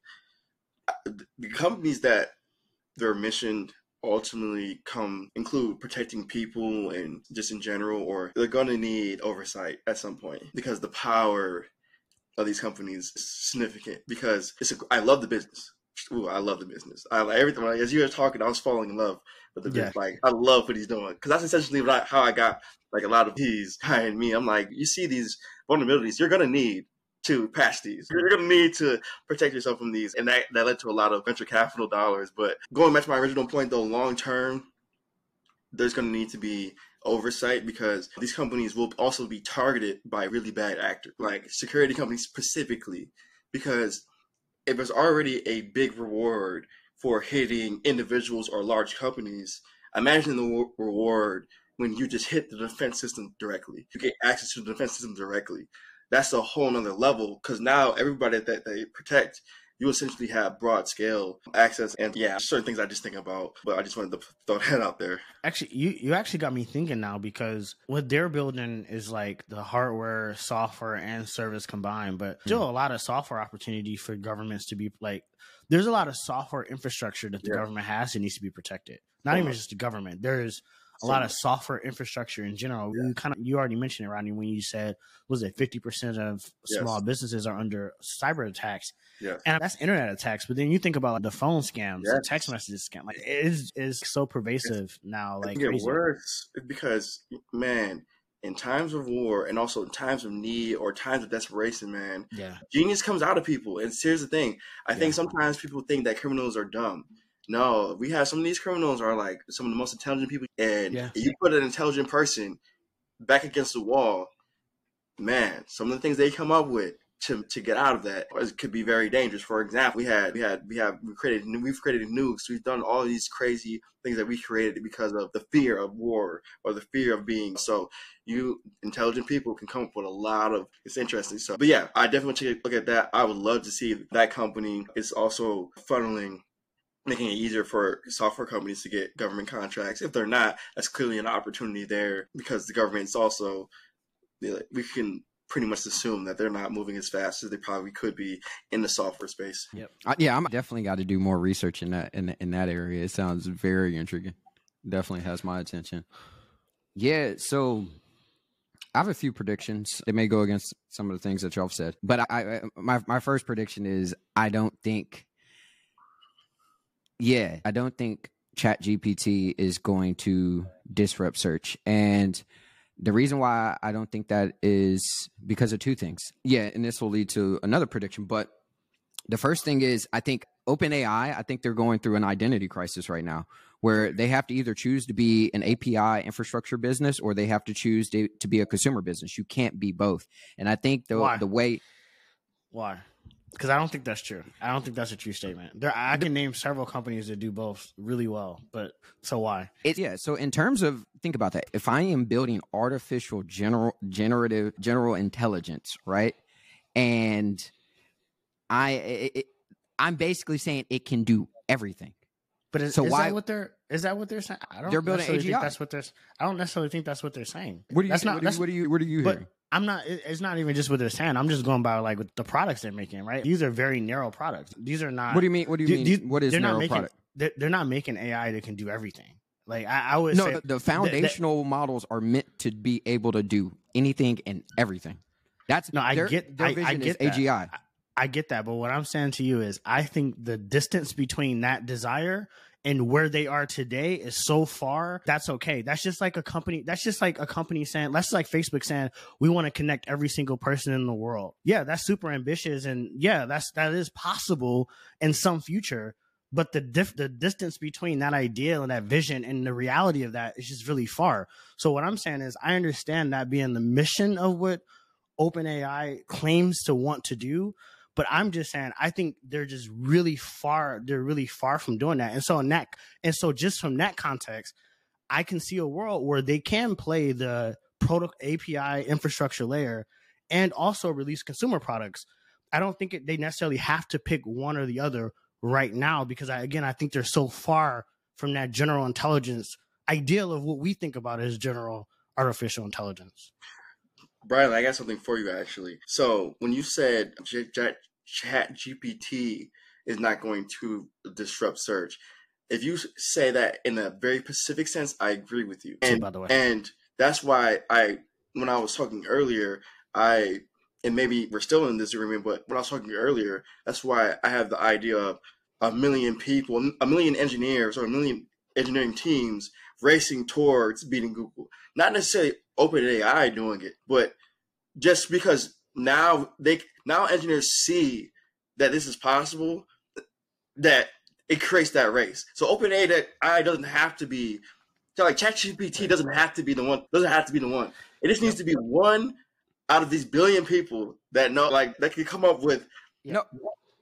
uh, the companies that their mission ultimately come include protecting people and just in general, or they're going to need oversight at some point because the power of these companies is significant. Because it's a, I love the business. Ooh, I love the business. I like everything. Like, as you were talking, I was falling in love with the Yeah. business. Like I love what he's doing because that's essentially I, how I got like a lot of these behind me. I'm like, you see these vulnerabilities, you're gonna need to patch these. You're gonna need to protect yourself from these, and that that led to a lot of venture capital dollars. But going back to my original point, though, long term, there's gonna need to be oversight because these companies will also be targeted by really bad actors, like security companies specifically, because if there's already a big reward for hitting individuals or large companies, imagine the reward when you just hit the defense system directly. You get access to the defense system directly. That's a whole nother level because now everybody that they protect, you essentially have broad scale access. And yeah, certain things I just think about, but I just wanted to throw that out there. Actually, you you actually got me thinking now because what they're building is like the hardware, software, and service combined. But still, a lot of software opportunity for governments to be like. There's a lot of software infrastructure that the Yeah. government has that needs to be protected. Not even Uh-huh. just the government. There's a lot of software infrastructure in general. You kind of you already mentioned it, Rodney, when you said was it fifty percent of Yes. small businesses are under cyber attacks, Yes. and that's internet attacks. But then you think about the phone scams, the text messages scam. Like it is is so pervasive now. Like it crazy. worse because man, in times of war and also in times of need or times of desperation, man, Yeah, genius comes out of people. And here's the thing: I think sometimes people think that criminals are dumb. No, we have some of these criminals are like some of the most intelligent people, and Yeah. you put an intelligent person back against the wall, man, some of the things they come up with to, to get out of that could be very dangerous. For example, we had we had we have we created we've created nukes. We've done all these crazy things that we created because of the fear of war or the fear of being. So you intelligent people can come up with a lot of it's interesting. So, but yeah, I definitely take a look at that. I would love to see that company is also funneling. Making it easier for software companies to get government contracts. If they're not, that's clearly an opportunity there because the government's also we can pretty much assume that they're not moving as fast as they probably could be in the software space. Uh, yeah, I'm definitely got to do more research in that in in that area. It sounds very intriguing. Definitely has my attention. Yeah, so I have a few predictions. They may go against some of the things that y'all said, but I, I my my first prediction is I don't think. Yeah, I don't think Chat GPT is going to disrupt search, and The reason why I don't think that is because of two things. Yeah, and this will lead to another prediction. But the first thing is, I think OpenAI, I think they're going through an identity crisis right now where they have to either choose to be an API infrastructure business or they have to choose to, to be a consumer business. You can't be both. And I think the, Why? the way. Why? Because I don't think that's true. I don't think that's a true statement. There, I can name several companies that do both really well, but so why? It, yeah. So in terms of think about that, if I am building artificial general generative general intelligence, right, and I it, it, I'm basically saying it can do everything. But is, So is why- that what they're is that what they're saying? I don't They're building necessarily think AGI. that's what they're. I don't necessarily think that's what they're saying. What do you? That's not. what, do that's, you what do you? What are you but hearing? I'm not. It's not even just what they're saying. I'm just going by like with the products they're making. Right? These are very narrow products. These are not. What do you mean? What do you mean? what is they're not narrow making, product? They're, they're not making AI that can do everything. Like I, I would No, say, the, the foundational models are meant to be able to do anything and everything. That's No, I their, get- their I- I get. AGI. I get that, but what I'm saying to you is, I think the distance between that desire and where they are today is so far. That's okay. That's just like a company. That's just like a company saying, that's like Facebook saying, we want to connect every single person in the world. Yeah, that's super ambitious, and yeah, that's that is possible in some future. But the dif- the distance between that ideal and that vision and the reality of that is just really far. So what I'm saying is, I understand that being the mission of what OpenAI claims to want to do, but I'm just saying I think they're just really far. They're really far from doing that. And so in that, and so just from that context, I can see a world where they can play the product API infrastructure layer and also release consumer products. I don't think it, they necessarily have to pick one or the other right now because I, again, I think they're so far from that general intelligence ideal of what we think about as general artificial intelligence. Brylan, I got something for you actually. So when you said J- J- Chat GPT is not going to disrupt search, if you say that in a very specific sense, I agree with you. And, by the way. and that's why I, when I was talking earlier, I, and maybe we're still in disagreement, but when I was talking earlier, that's why I have the idea of a million people, a million engineers, or a million engineering teams racing towards beating Google. Not necessarily OpenAI doing it, but just because now they now engineers see that this is possible, that it creates that race. So OpenAI doesn't have to be so like ChatGPT doesn't have to be the one. Doesn't have to be the one. It just needs to be one out of these billion people that know like that can come up with No,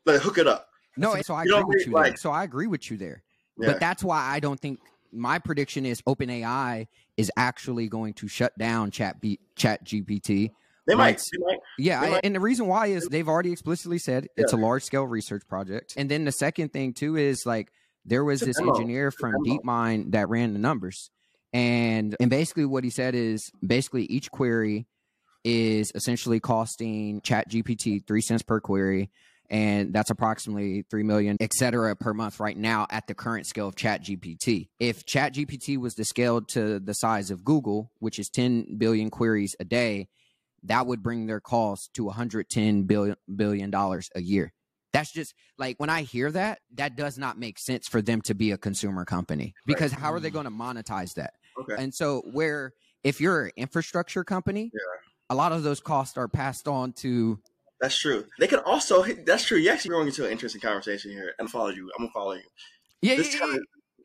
like hook it up. no. So I You agree with you like- there. So I agree with you there. Yeah. But that's why I don't think my prediction is OpenAI is actually going to shut down Chat B, Chat GPT. they might. Right. They might. Yeah, They might- and the reason why is they've already explicitly said it's a large scale research project. And then the second thing too is like there was this engineer from. DeepMind that ran the numbers. And and basically what he said is basically each query is essentially costing Chat GPT three cents per query. And that's approximately three million, et cetera, per month right now at the current scale of Chat GPT. If Chat GPT was to scale to the size of Google, which is 10 billion queries a day, that would bring their cost to 110 billion billion dollars a year. That's just like when I hear that, that does not make sense for them to be a consumer company because how are they mm. going to monetize that? Okay. And so where if you're an infrastructure company, Yeah. a lot of those costs are passed on to That's true. They could also. That's true. You actually going into an interesting conversation here, and follow you. I'm gonna follow you. yeah, This yeah, kind of.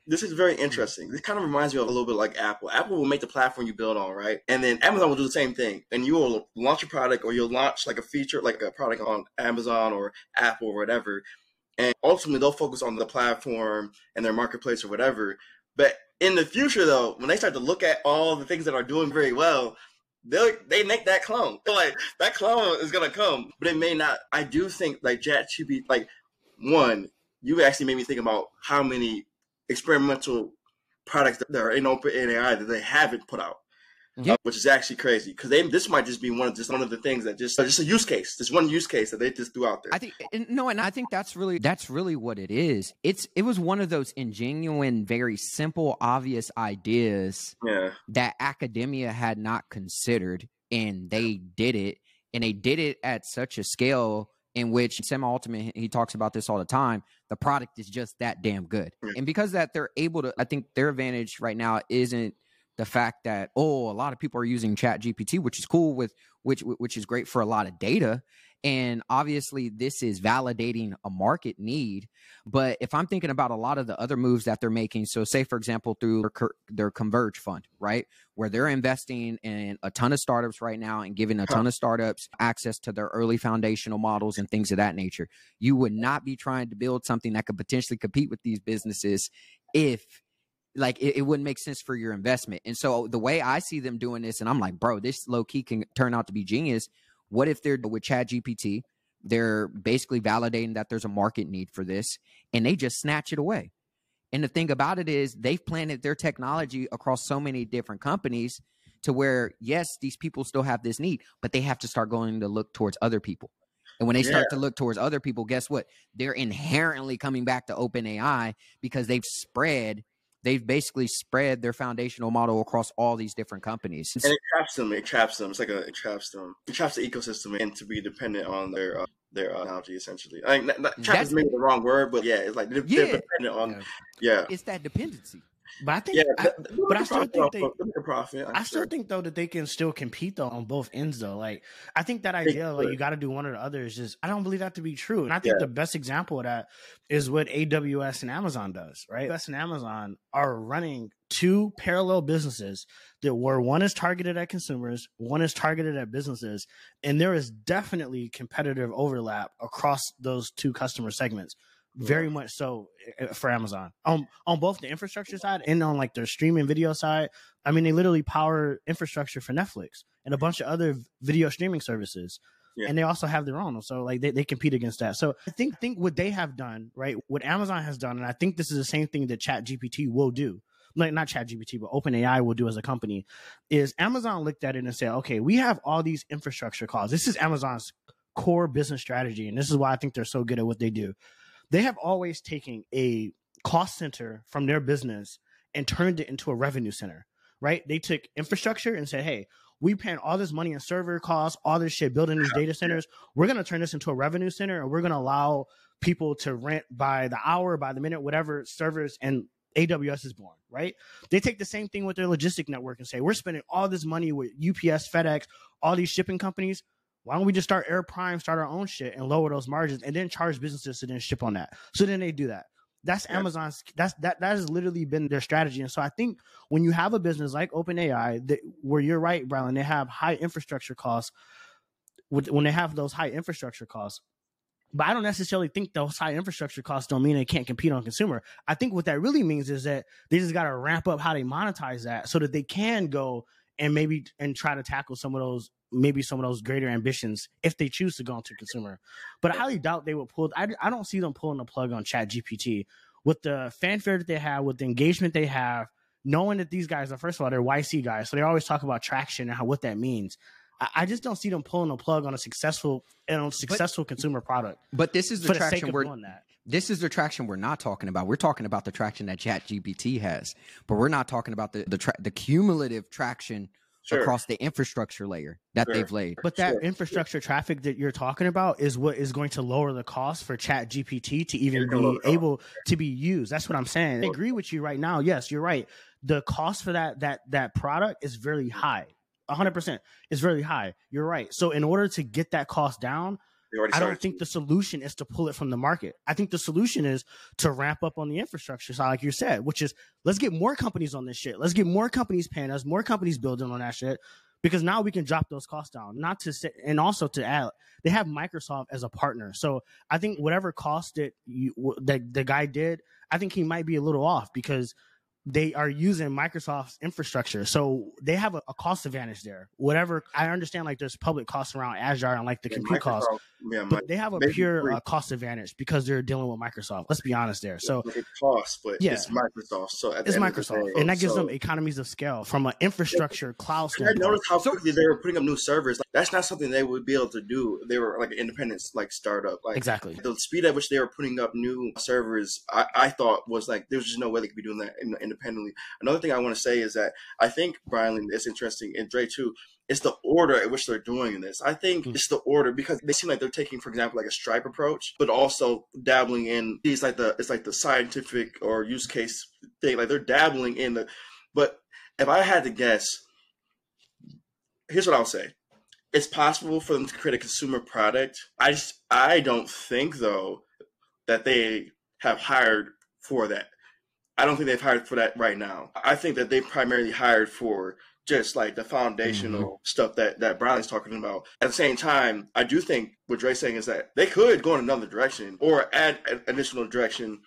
This is very interesting. This kind of reminds me of a little bit like Apple. Apple will make the platform you build on, right? And then Amazon will do the same thing. And you will launch a product or you'll launch like a feature, like a product on Amazon or Apple or whatever. And ultimately they'll focus on the platform and their marketplace or whatever. But in the future though, when they start to look at all the things that are doing very well, they they make that clone. Like that clone is gonna come, but it may not. I do think like ChatGPT, like one, you actually made me think about how many experimental products that are in open AI that they haven't put out, Yeah. uh, which is actually crazy because they this might just be one of just one of the things that just just a use case, just one use case that they just threw out there. I think no, and I think that's really that's really what it is. It's it was one of those ingenuine, very simple, obvious ideas yeah, that academia had not considered, and they did it, and they did it at such a scale in which Sam Altman he talks about this all the time. The product is just that damn good, and because that they're able to, I think their advantage right now isn't the fact that oh a lot of people are using chat gpt which is cool with which which is great for a lot of data. And obviously this is validating a market need. But if i'm thinking about a lot of the other moves that they're making so say for example through their, their converge fund right where they're investing in a ton of startups right now and giving a ton of startups access to their early foundational models and things of that nature. You would not be trying to build something that could potentially compete with these businesses if like it, it, wouldn't make sense for your investment. And so the way I see them doing this, and I'm like, bro, this low key can turn out to be genius. What if they're with Chat GPT? They're basically validating that there's a market need for this, and they just snatch it away. And the thing about it is, they've planted their technology across so many different companies to where, yes, these people still have this need, but they have to start going to look towards other people. And when they start to look towards other people, guess what? They're inherently coming back to OpenAI because they've spread they've basically spread their foundational model across all these different companies. And it traps them. It traps them. It's like a it traps them. It traps the ecosystem and to be dependent on their uh, their uh, technology essentially. I mean, not, not, trap is maybe the wrong word, but yeah, it's like they're, yeah. they're dependent on. Yeah. yeah, it's that dependency. But I think, yeah, I, but I still think they, a profit, I still think though that they can still compete though on both ends though. Like I think that idea like you got to do one or the other is just I don't believe that to be true. And I think yeah. the best example of that is what AWS and Amazon does. Right, AWS and Amazon are running two parallel businesses that where one is targeted at consumers, one is targeted at businesses, and there is definitely competitive overlap across those two customer segments very much so eh, for Amazon on on both the infrastructure side and on like their streaming video side. I mean, they literally power infrastructure for Netflix and a bunch of other video streaming services. Yeah. And they also have their own, so like they, they compete against that. So I think think what they have done, right? What Amazon has done, and I think this is the same thing that Chat GPT will do, like not Chat GPT, but OpenAI will do as a company, is Amazon looked at it and said, okay, we have all these infrastructure costs. This is Amazon's core business strategy, and this is why I think they're so good at what they do they have always taken a cost center from their business and turned it into a revenue center, right? They took infrastructure and said, hey, we paying all this money in server costs, all this shit, building these data centers. We're going to turn this into a revenue center and we're going to allow people to rent by the hour, by the minute, whatever servers and AWS is born, right? They take the same thing with their logistic network and say, we're spending all this money with UPS, FedEx, all these shipping companies why don't we just start Air Prime, start our own shit, and lower those margins, and then charge businesses to then ship on that? So then they do that. That's Amazon's. That's that. That has literally been their strategy. And so I think when you have a business like OpenAI, that where you're right, Brylan, they have high infrastructure costs. When they have those high infrastructure costs, but I don't necessarily think those high infrastructure costs don't mean they can't compete on consumer. I think what that really means is that they just got to ramp up how they monetize that so that they can go and maybe and try to tackle some of those maybe some of those greater ambitions if they choose to go into consumer. But I highly doubt they would pull. I, I don't see them pulling the plug on Chat GPT with the fanfare that they have, with the engagement they have, knowing that these guys are first of all they're YC guys, so they always talk about traction and how what that means. I, I just don't see them pulling the plug on a successful and on a successful but, consumer product. But this is the traction the we're that. this is the traction we're not talking about. We're talking about the traction that Chat GPT has, but we're not talking about the the, tra- the cumulative traction Sure. across the infrastructure layer that sure. they've laid. But that sure. infrastructure traffic that you're talking about is what is going to lower the cost for Chat GPT to even be able to be used. That's what I'm saying. I agree with you right now. Yes, you're right. The cost for that that that product is very high. 100% is very high. You're right. So in order to get that cost down, I don't think the solution is to pull it from the market. I think the solution is to ramp up on the infrastructure side, like you said, which is let's get more companies on this shit. Let's get more companies paying us, more companies building on that shit, because now we can drop those costs down. Not to say, and also to add, they have Microsoft as a partner. So I think whatever cost that you that the guy did, I think he might be a little off because they are using Microsoft's infrastructure. So they have a, a, cost advantage there. Whatever I understand, like there's public costs around Azure and like the yeah, compute costs, yeah, but they have a pure uh, cost advantage because they're dealing with Microsoft. Let's be honest there. So it costs, but yeah. it's Microsoft. So it's Microsoft, day, and that gives so, them economies of scale from an infrastructure cloud standpoint. I noticed how quickly they were putting up new servers. Like, that's not something they would be able to do. They were like an independent like startup. Like exactly the speed at which they were putting up new servers, I, I thought was like there was just no way they could be doing that independently. Another thing I want to say is that I think Brylan, it's interesting, and Dre too. It's the order at which they're doing this. I think mm-hmm. it's the order because they seem like they're taking, for example, like a Stripe approach, but also dabbling in these like the it's like the scientific or use case thing. Like they're dabbling in the, but if I had to guess, here's what I'll say. It's possible for them to create a consumer product. I just I don't think though that they have hired for that. I don't think they've hired for that right now. I think that they primarily hired for just like the foundational mm-hmm. stuff that that Bradley's talking about. At the same time, I do think what Dre's saying is that they could go in another direction or add an additional direction.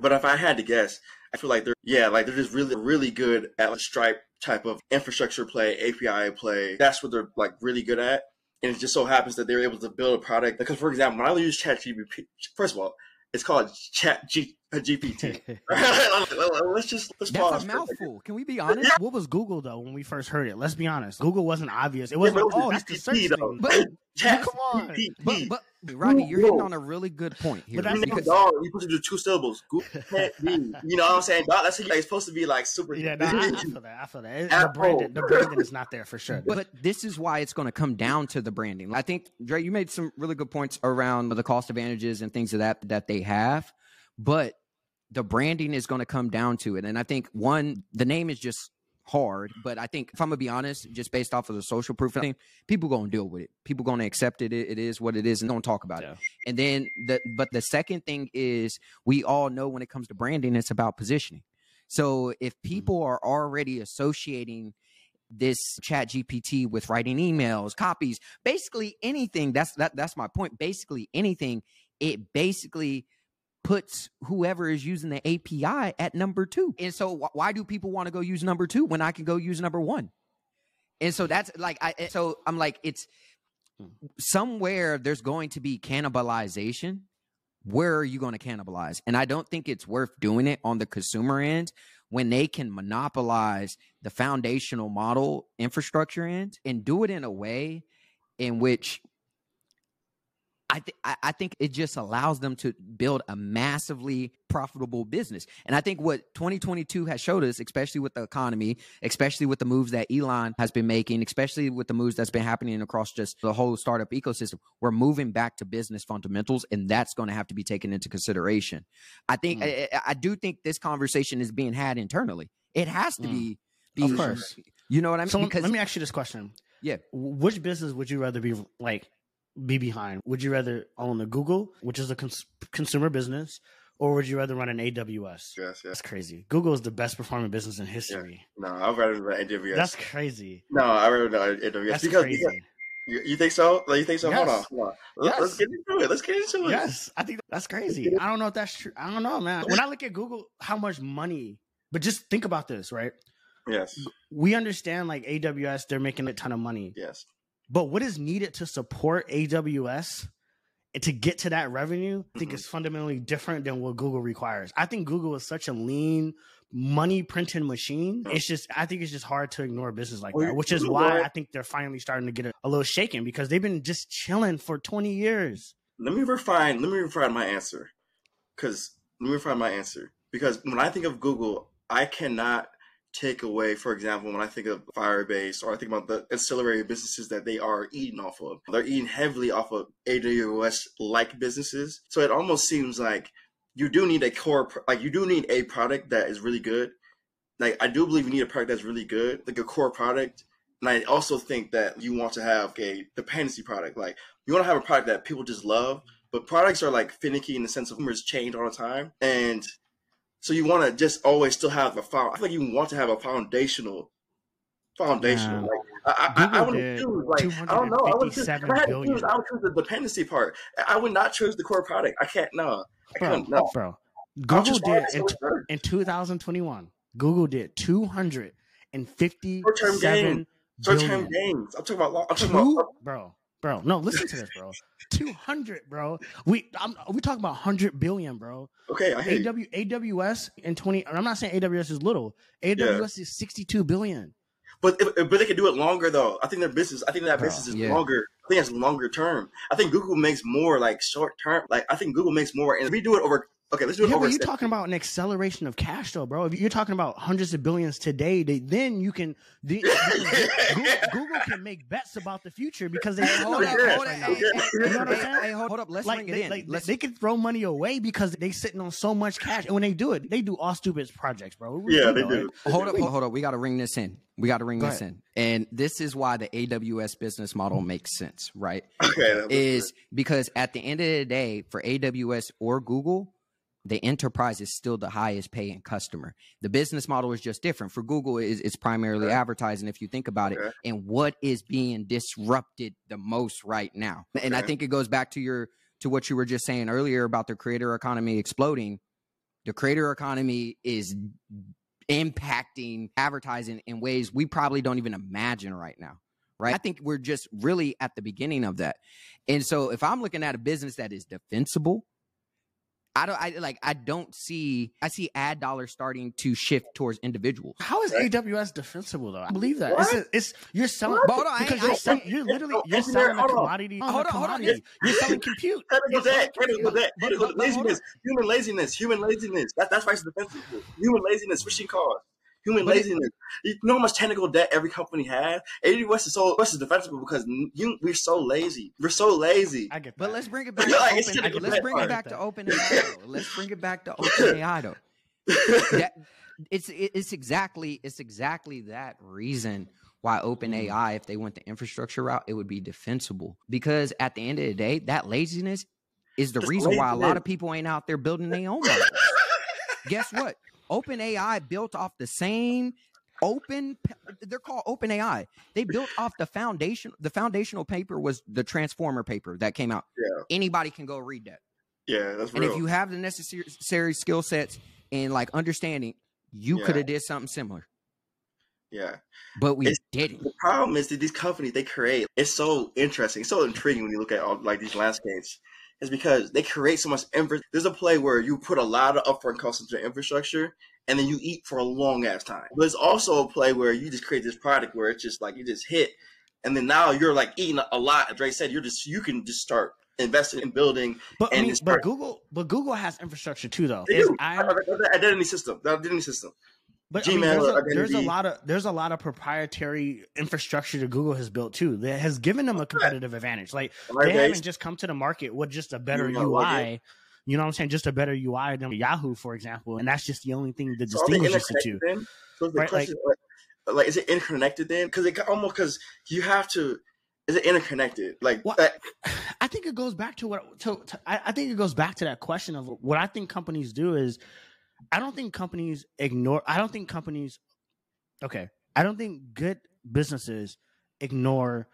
But if I had to guess, I feel like they're yeah, like they're just really really good at a Stripe type of infrastructure play, API play. That's what they're like really good at. And it just so happens that they're able to build a product. Because for example, when I use ChatGPT, first of all, it's called Chat G- GPT. let's just let's That's pause. a mouthful. Can we be honest? What was Google though when we first heard it? Let's be honest. Google wasn't obvious. It wasn't. Yeah, like, oh, it's the search thing. But, come on. But, but Rodney, you're hitting on a really good point here. But because dog, you put it to two syllables. you know what I'm saying? Dog, that's like, it's supposed to be like super. Yeah, no, I, I, feel that. I feel that. the branding, the branding is not there for sure. But, but this is why it's going to come down to the branding. I think Dre, you made some really good points around the cost advantages and things of that that they have, but the branding is going to come down to it. And I think one, the name is just hard. But I think if I'm gonna be honest, just based off of the social proof thing, people gonna deal with it. People gonna accept it. It is what it is, and don't talk about yeah. it. And then the but the second thing is we all know when it comes to branding, it's about positioning. So if mm-hmm. people are already associating this chat gpt with writing emails copies basically anything that's that that's my point basically anything it basically puts whoever is using the API at number two. And so wh- why do people want to go use number two when I can go use number one? And so that's like I so I'm like it's somewhere there's going to be cannibalization. Where are you going to cannibalize? And I don't think it's worth doing it on the consumer end when they can monopolize the foundational model infrastructure end and do it in a way in which I, th- I think it just allows them to build a massively profitable business. And I think what 2022 has showed us, especially with the economy, especially with the moves that Elon has been making, especially with the moves that's been happening across just the whole startup ecosystem, we're moving back to business fundamentals, and that's going to have to be taken into consideration. I think mm. I, I, do think this conversation is being had internally. It has to mm. be, be, of course. You know what I mean? So because, let me ask you this question. Yeah. Which business would you rather be like be behind? Would you rather own a Google, which is a cons- consumer business, or would you rather run an AWS? Yes, yes. That's crazy. Google is the best performing business in history. Yeah. No, I'd rather run AWS. That's crazy. No, I'd rather run AWS That's because, crazy. Because you, think so? You think so? Yes. Hold on, hold on. Yes. Let's get into it. Let's get into it. Yes, I think that's crazy. I don't know if that's true. I don't know, man. When I look at Google, how much money? But just think about this, right? Yes. We understand like AWS, they're making a ton of money. Yes. But what is needed to support AWS and to get to that revenue, I think mm-hmm. is fundamentally different than what Google requires. I think Google is such a lean money printing machine. It's just I think it's just hard to ignore a business like that, which is why I think they're finally starting to get a, a little shaken because they've been just chilling for 20 years. Let me refine let me refine my answer. Cuz let me refine my answer because when I think of Google, I cannot take away, for example, when I think of Firebase or I think about the ancillary businesses that they are eating off of. They're eating heavily off of AWS like businesses. So it almost seems like you do need a core, like you do need a product that is really good. Like I do believe you need a product that's really good, like a core product. And I also think that you want to have a dependency product. Like you want to have a product that people just love, but products are like finicky in the sense of numbers change all the time. And so you want to just always still have a found. I feel like you want to have a foundational, foundational. Like I, I, I would choose. Like I don't know. I would choose. I had to choose. I would choose the dependency part. I would not choose the core product. I can't. No, I bro, can't. No, bro. Google did in, in 2021. Google did 257 short-term gains. Short-term gains. I'm talking about. I'm talking Two, about. Bro, bro. No, listen to this, bro. Two hundred, bro. We I'm, we talking about hundred billion, bro. Okay, I hear AW. AWS in twenty. I'm not saying AWS is little. AWS yeah. is sixty two billion. But if, but they can do it longer though. I think their business. I think that bro, business is yeah. longer. I think it's longer term. I think Google makes more like short term. Like I think Google makes more, and if we do it over Okay, let's do it Yeah, over. but you're talking about an acceleration of cash, though, bro. If you're talking about hundreds of billions today, they, then you can the, Google, Google can make bets about the future because they Hey, hold know up, that hold up, right hey, hey, You know what I'm hey, hold up, let's like bring it they, in. like, Let's- they can throw money away because they sitting on so much cash, and when they do it, they do all stupid projects, bro. We- yeah, we they know do. Oh, it. hold up, hold, hold up. We got to ring this in. We got to ring Go this in. And this is why the AWS business model makes sense, right? Okay, that was Is because at the end of the day, for AWS or Google, the enterprise is still the highest paying customer. The business model is just different. For Google, is it's primarily Okay. advertising. If you think about it, and what is being disrupted the most right now, and I think it goes back to your to what you were just saying earlier about the creator economy exploding. The creator economy is impacting advertising in ways we probably don't even imagine right now. Right. I think we're just really at the beginning of that. And so if I'm looking at a business that is defensible, I don't I like I don't see I see ad dollars starting to shift towards individuals. How is Right. AWS defensible though? I believe that. What? It's, it's you're selling But hold on, because ain't- you're, I- selling, I- you're literally you're selling a commodity. Hold on, hold on. You're selling compute. Technical You're selling debt, technical debt, technical but- but hold laziness, human laziness, human laziness. That, that's why it's defensible. Human laziness, switching cars, human But it- laziness. you know how much technical debt every company has? AWS is so West is defensible because you, we're so lazy. We're so lazy. I get that. But let's bring it back Yeah, to it's open, typical let's bring it back to OpenAI though. Let's bring it back to OpenAI though. that it's it's exactly it's exactly that reason why OpenAI, mm-hmm. if they went the infrastructure route, it would be defensible. Because at the end of the day, that laziness is the Just reason why a lot of people ain't out there building their own models. Guess what? OpenAI built off the same open they're called OpenAI. They built off the foundation the foundational paper was the transformer paper that came out. Yeah. Anybody can go read that. Yeah, that's And real. if you have the necessary skill sets and like understanding, you Yeah. could have did something similar. yeah. But we It's- didn't. The problem is that these companies they create it's so interesting, so intriguing when you look at all like these landscapes. Is because they create so much infra. There's a play where you put a lot of upfront costs into infrastructure, and then you eat for a long ass time. But it's also a play where you just create this product where it's just like you just hit, and then now you're like eating a lot. As Dre said, you're just you can just start investing in building. But I and mean, but Google, but Google has infrastructure too, though. They do. I- identity system. The identity system. But I mean, there's, a, there's a lot of there's a lot of proprietary infrastructure that Google has built too that has given them a competitive advantage. Like they Firebase. haven't just come to the market with just a better You know, UI. You know what I'm saying? Just a better UI than Yahoo, for example, and that's just the only thing that So distinguishes the two. then? So the Right, like, like, is it interconnected then? Because it almost because you have to. Is it interconnected? Like, Well, that- I think it goes back to what to, to I, I think it goes back to that question of what I think companies do is I don't think companies ignore I don't think companies okay I don't think good businesses ignore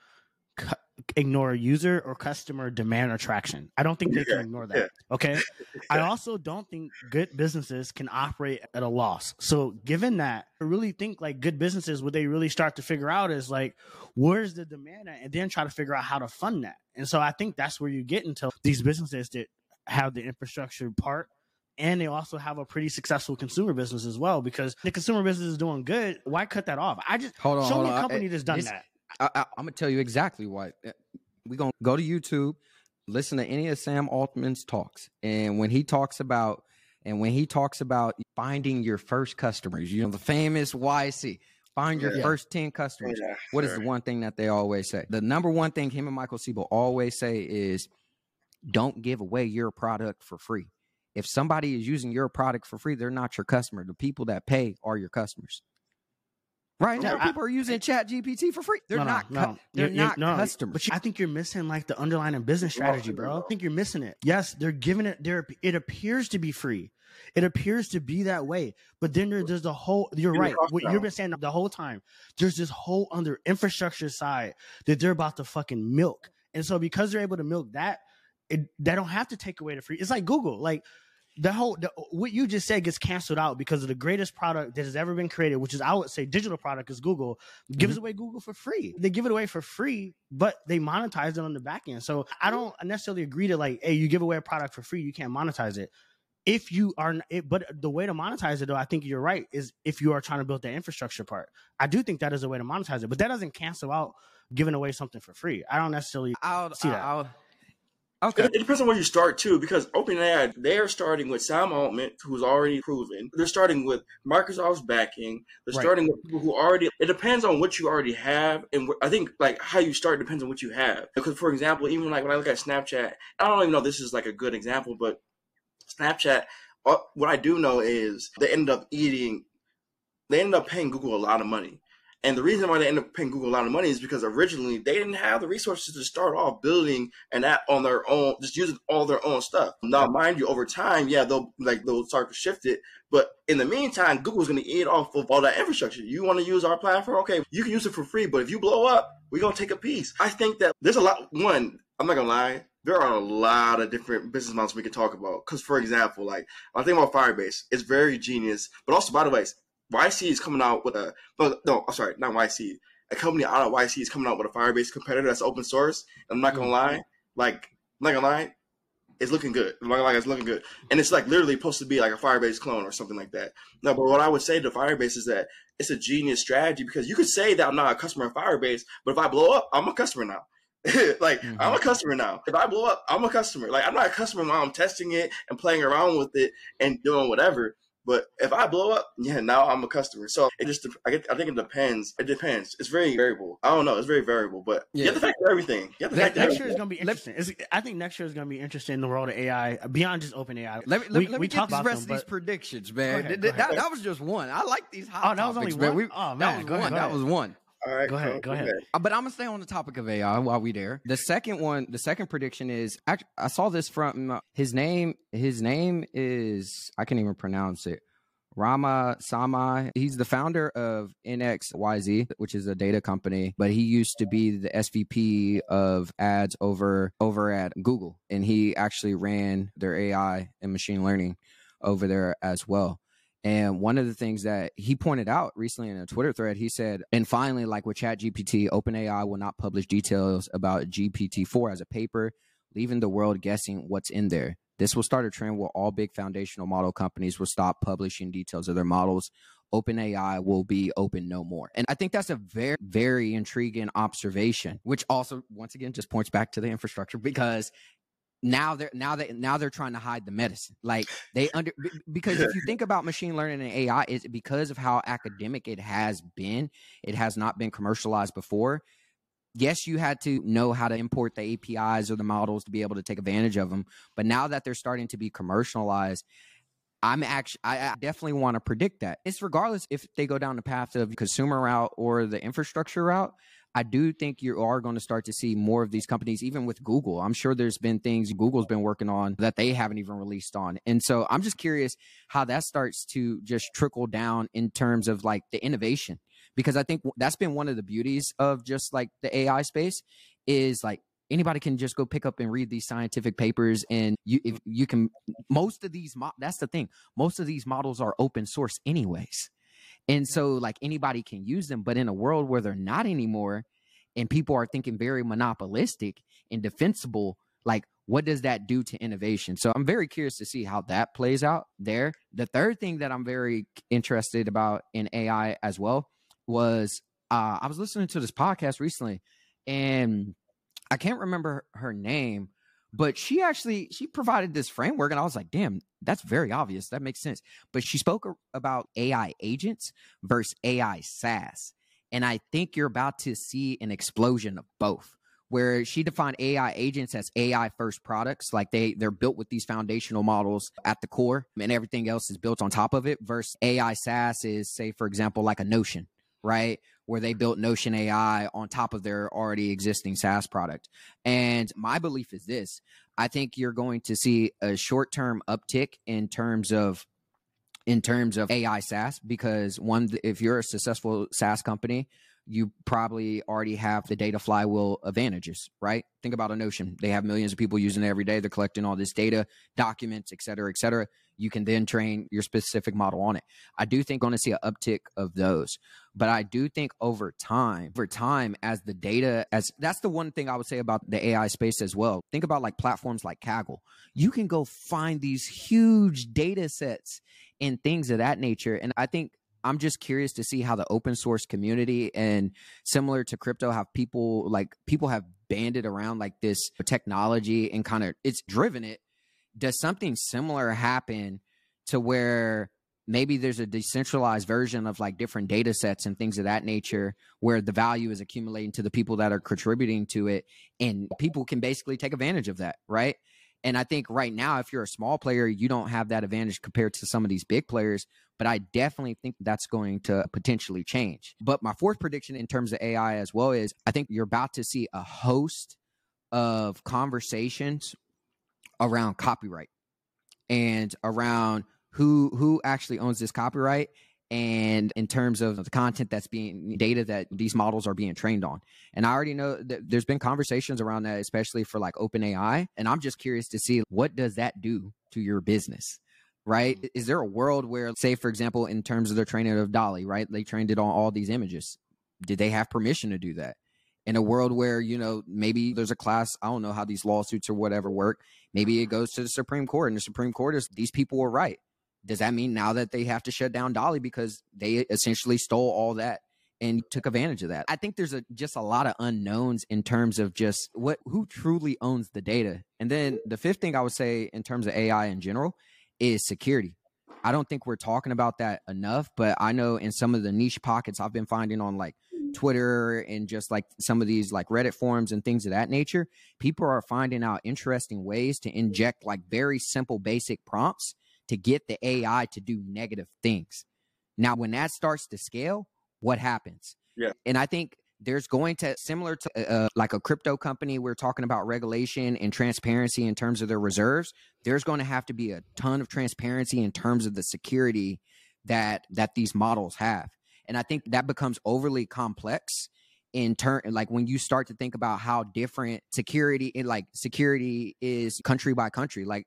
cu- ignore user or customer demand or traction. I don't think they can ignore that. Okay. I also don't think good businesses can operate at a loss. So given that, I really think like good businesses, what they really start to figure out is like, where's the demand at? And then try to figure out how to fund that. And so I think that's where you get into these businesses that have the infrastructure part. And they also have a pretty successful consumer business as well because the consumer business is doing good. Why cut that off? I just Hold on, show hold me a company Uh, that's done this- that. I, I, I'm gonna tell you exactly why. We're gonna go to YouTube, listen to any of Sam Altman's talks, and when he talks about and when he talks about finding your first customers, you know the famous YC, find your Yeah. first ten customers. yeah, What is sure. the one thing that they always say? The number one thing him and Michael Siebel always say is, don't give away your product for free. If somebody is using your product for free, they're not your customer. The people that pay are your customers. Right now, I- people are using Chat GPT for free. They're No, no, not. no. cu- they're You're- you're- not no, customers. But you, I think you're missing like the underlying business strategy, No, bro. I think you're missing it. Yes, they're giving it there. It appears to be free. It appears to be that way. But then there, there's the whole. You're Give me right. What you've been saying the whole time. There's this whole under infrastructure side that they're about to fucking milk. And so because they're able to milk that, it, they don't have to take away the free. It's like Google. Like the whole the, what you just said gets canceled out because of the greatest product that has ever been created, which is I would say digital product is Google. Gives mm-hmm. away Google for free. They give it away for free, but they monetize it on the back end. So I mm-hmm. don't necessarily agree to like, hey, you give away a product for free, you can't monetize it. If you are, it, but the way to monetize it, though, I think you're right, is if you are trying to build the infrastructure part. I do think that is a way to monetize it, but that doesn't cancel out giving away something for free. I don't necessarily I'll, See that. I'll, Okay. It, it depends on where you start too, because OpenAI they're starting with Sam Altman, who's already proven. They're starting with Microsoft's backing. They're Right. starting with people who already. It depends on what you already have, and I think like how you start depends on what you have. Because for example, even like when I look at Snapchat, I don't even know if this is like a good example, but Snapchat. uh, What I do know is they ended up eating. They ended up paying Google a lot of money. And the reason why they ended up paying Google a lot of money is because originally they didn't have the resources to start off building an app on their own, just using all their own stuff. Now, mind you, over time, yeah, they'll like they'll start to shift it. But in the meantime, Google's going to eat off of all that infrastructure. You want to use our platform? Okay, you can use it for free. But if you blow up, we're going to take a piece. I think that there's a lot. One, I'm not going to lie. There are a lot of different business models we could talk about. Because, for example, like I think about Firebase, it's very genius. But also, by the way, YC is coming out with a no, no, I'm sorry, not YC. A company out of YC is coming out with a Firebase competitor that's open source. I'm not gonna lie, like I'm not gonna lie, it's looking good. I'm not gonna lie, it's looking good, and it's like literally supposed to be like a Firebase clone or something like that. No, but what I would say to Firebase is that it's a genius strategy because you could say that I'm not a customer of Firebase, but if I blow up, I'm a customer now. like Mhm. I'm a customer now. If I blow up, I'm a customer. Like I'm not a customer while I'm testing it and playing around with it and doing whatever. But if I blow up, yeah, now I'm a customer. So it just, I, get, I think it depends. It depends. It's very variable. I don't know. It's very variable, but you Yeah. have to factor everything. You have to factor Next year is going to be interesting. It's, I think next year is going to be interesting in the world of AI beyond just open AI. Let me, let, We- me- let me get talked these about rest them, of these predictions, man. ahead, Th- that, that was just one. I like these hot Oh, that was only man. one? We- Oh, that was Go ahead, one. go That ahead. was one. All right, Go ahead, cool. go ahead. Uh, But I'm gonna stay on the topic of AI while we there. The second one, the second prediction is I saw this from uh, his name. His name is I can't even pronounce it. Ramaswamy. He's the founder of NXYZ, which is a data company, but he used to be the SVP of ads over over at Google, and he actually ran their AI and machine learning over there as well. And one of the things that he pointed out recently in a Twitter thread, he said, and finally, like with ChatGPT, OpenAI will not publish details about GPT-4 as a paper, leaving the world guessing what's in there. This will start a trend where all big foundational model companies will stop publishing details of their models. OpenAI will be open no more. And I think that's a very, very intriguing observation, which also, once again, just points back to the infrastructure because now they're now they now they're trying to hide the medicine. Like they under because if you think about machine learning and AI, is because of how academic it has been, it has not been commercialized before. Yes, you had to know how to import the APIs or the models to be able to take advantage of them. But now that they're starting to be commercialized, I'm actually I definitely want to predict that. It's regardless if they go down the path of consumer route or the infrastructure route. I do think you are going to start to see more of these companies, even with Google. I'm sure there's been things Google's been working on that they haven't even released on. And so I'm just curious how that starts to just trickle down in terms of like the innovation. Because I think that's been one of the beauties of just like the AI space is like anybody can just go pick up and read these scientific papers and you if you can most of these mo- that's the thing most of these models are open source anyways and so like anybody can use them but in a world where they're not anymore and people are thinking very monopolistic and defensible like what does that do to innovation? So i'm very curious to see how that plays out there. The third thing that i'm very interested about in ai as well was uh, i was listening to this podcast recently and i can't remember her name but she actually she provided this framework and i was like damn that's very obvious. That makes sense. But she spoke about ai agents versus ai saas and i think you're about to see an explosion of both where she defined ai agents as ai first products like they they're built with these foundational models at the core and everything else is built on top of it versus ai saas is say for example like a notion right? Where they built Notion AI on top of their already existing SaaS product. And my belief is this I think you're going to see a short term uptick in terms of in terms of AI SaaS because one if you're a successful SaaS company you probably already have the data flywheel advantages, right? Think about a Notion. They have millions of people using it every day. They're collecting all this data, documents, et cetera, et cetera. You can then train your specific model on it. I do think going to see an uptick of those, but I do think over time, over time, as the data, as that's the one thing I would say about the AI space as well. Think about like platforms like Kaggle. You can go find these huge data sets and things of that nature. And I think I'm just curious to see how the open source community and similar to crypto have people like people have banded around like this technology and kind of it's driven it. Does something similar happen to where maybe there's a decentralized version of like different data sets and things of that nature where the value is accumulating to the people that are contributing to it and people can basically take advantage of that right and i think right now if you're a small player you don't have that advantage compared to some of these big players but i definitely think that's going to potentially change but my fourth prediction in terms of ai as well is i think you're about to see a host of conversations around copyright and around who who actually owns this copyright and in terms of the content that's being data that these models are being trained on. And I already know that there's been conversations around that, especially for like OpenAI. And I'm just curious to see what does that do to your business? Right? Mm-hmm. Is there a world where, say, for example, in terms of the training of DALL-E, right? They trained it on all these images. Did they have permission to do that? In a world where, you know, maybe there's a class, I don't know how these lawsuits or whatever work. Maybe it goes to the Supreme Court and the Supreme Court is these people were right does that mean now that they have to shut down DALL-E because they essentially stole all that and took advantage of that? I think there's a just a lot of unknowns in terms of just what who truly owns the data. And then the fifth thing I would say in terms of AI in general is security. I don't think we're talking about that enough, but I know in some of the niche pockets I've been finding on like hmm. Twitter and just like some of these like Reddit forums and things of that nature, people are finding out interesting ways to inject like very simple basic prompts to get the AI to do negative things. Now, when that starts to scale, what happens? Yeah. And I think there's going to similar to uh, uh, like a crypto company we're talking about regulation and transparency in terms of their reserves there's going to have to be a ton of transparency in terms of the security that that these models have. And i think that becomes overly complex in turn like when you start to think about how different security and like security is country by country. Like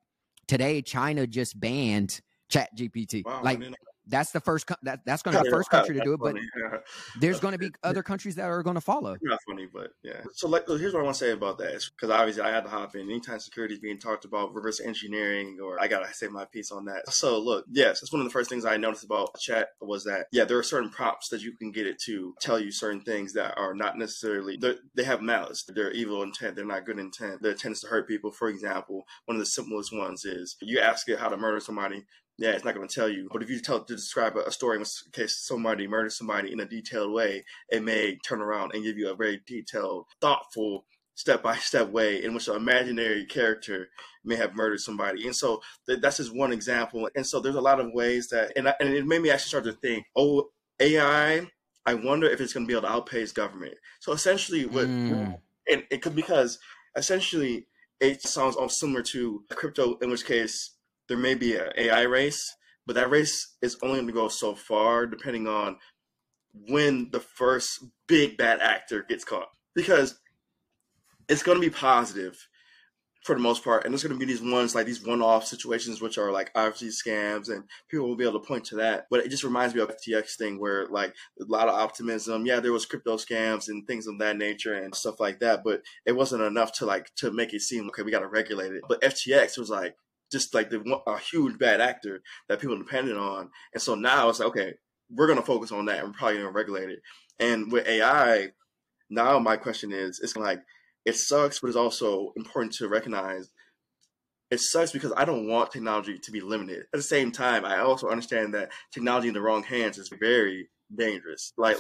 today China just banned Chat GPT. Wow, like that's the first that that's going to be the first country to do it, but yeah. there's going to be other countries that are going to follow. Not funny, but yeah. So like, here's what I want to say about that, because obviously I had to hop in. Anytime security is being talked about, reverse engineering, or I gotta say my piece on that. So look, yes, that's one of the first things I noticed about chat was that yeah, there are certain prompts that you can get it to tell you certain things that are not necessarily they have malice, they're evil intent, they're not good intent. Their tends to hurt people. For example, one of the simplest ones is you ask it how to murder somebody yeah, it's not going to tell you. But if you tell to describe a, story in case somebody murdered somebody in a detailed way, it may turn around and give you a very detailed, thoughtful, step by step way in which an imaginary character may have murdered somebody. And so th- that's just one example. And so there's a lot of ways that, and, I, and it made me actually start to think, oh, AI, I wonder if it's going to be able to outpace government. So essentially, what, mm. and it could because essentially it sounds all similar to crypto, in which case there may be an AI race, but that race is only going to go so far depending on when the first big bad actor gets caught. Because it's going to be positive for the most part, and there's going to be these ones like these one-off situations which are like obviously scams, and people will be able to point to that. But it just reminds me of FTX thing where like a lot of optimism. Yeah, there was crypto scams and things of that nature and stuff like that, but it wasn't enough to like to make it seem okay we got to regulate it. But FTX was like just like the a huge bad actor that people depended on. And so now it's like, okay, we're gonna focus on that and we're probably gonna regulate it. And with AI, now my question is, it's like it sucks, but it's also important to recognize it sucks because I don't want technology to be limited. At the same time, I also understand that technology in the wrong hands is very dangerous. Like,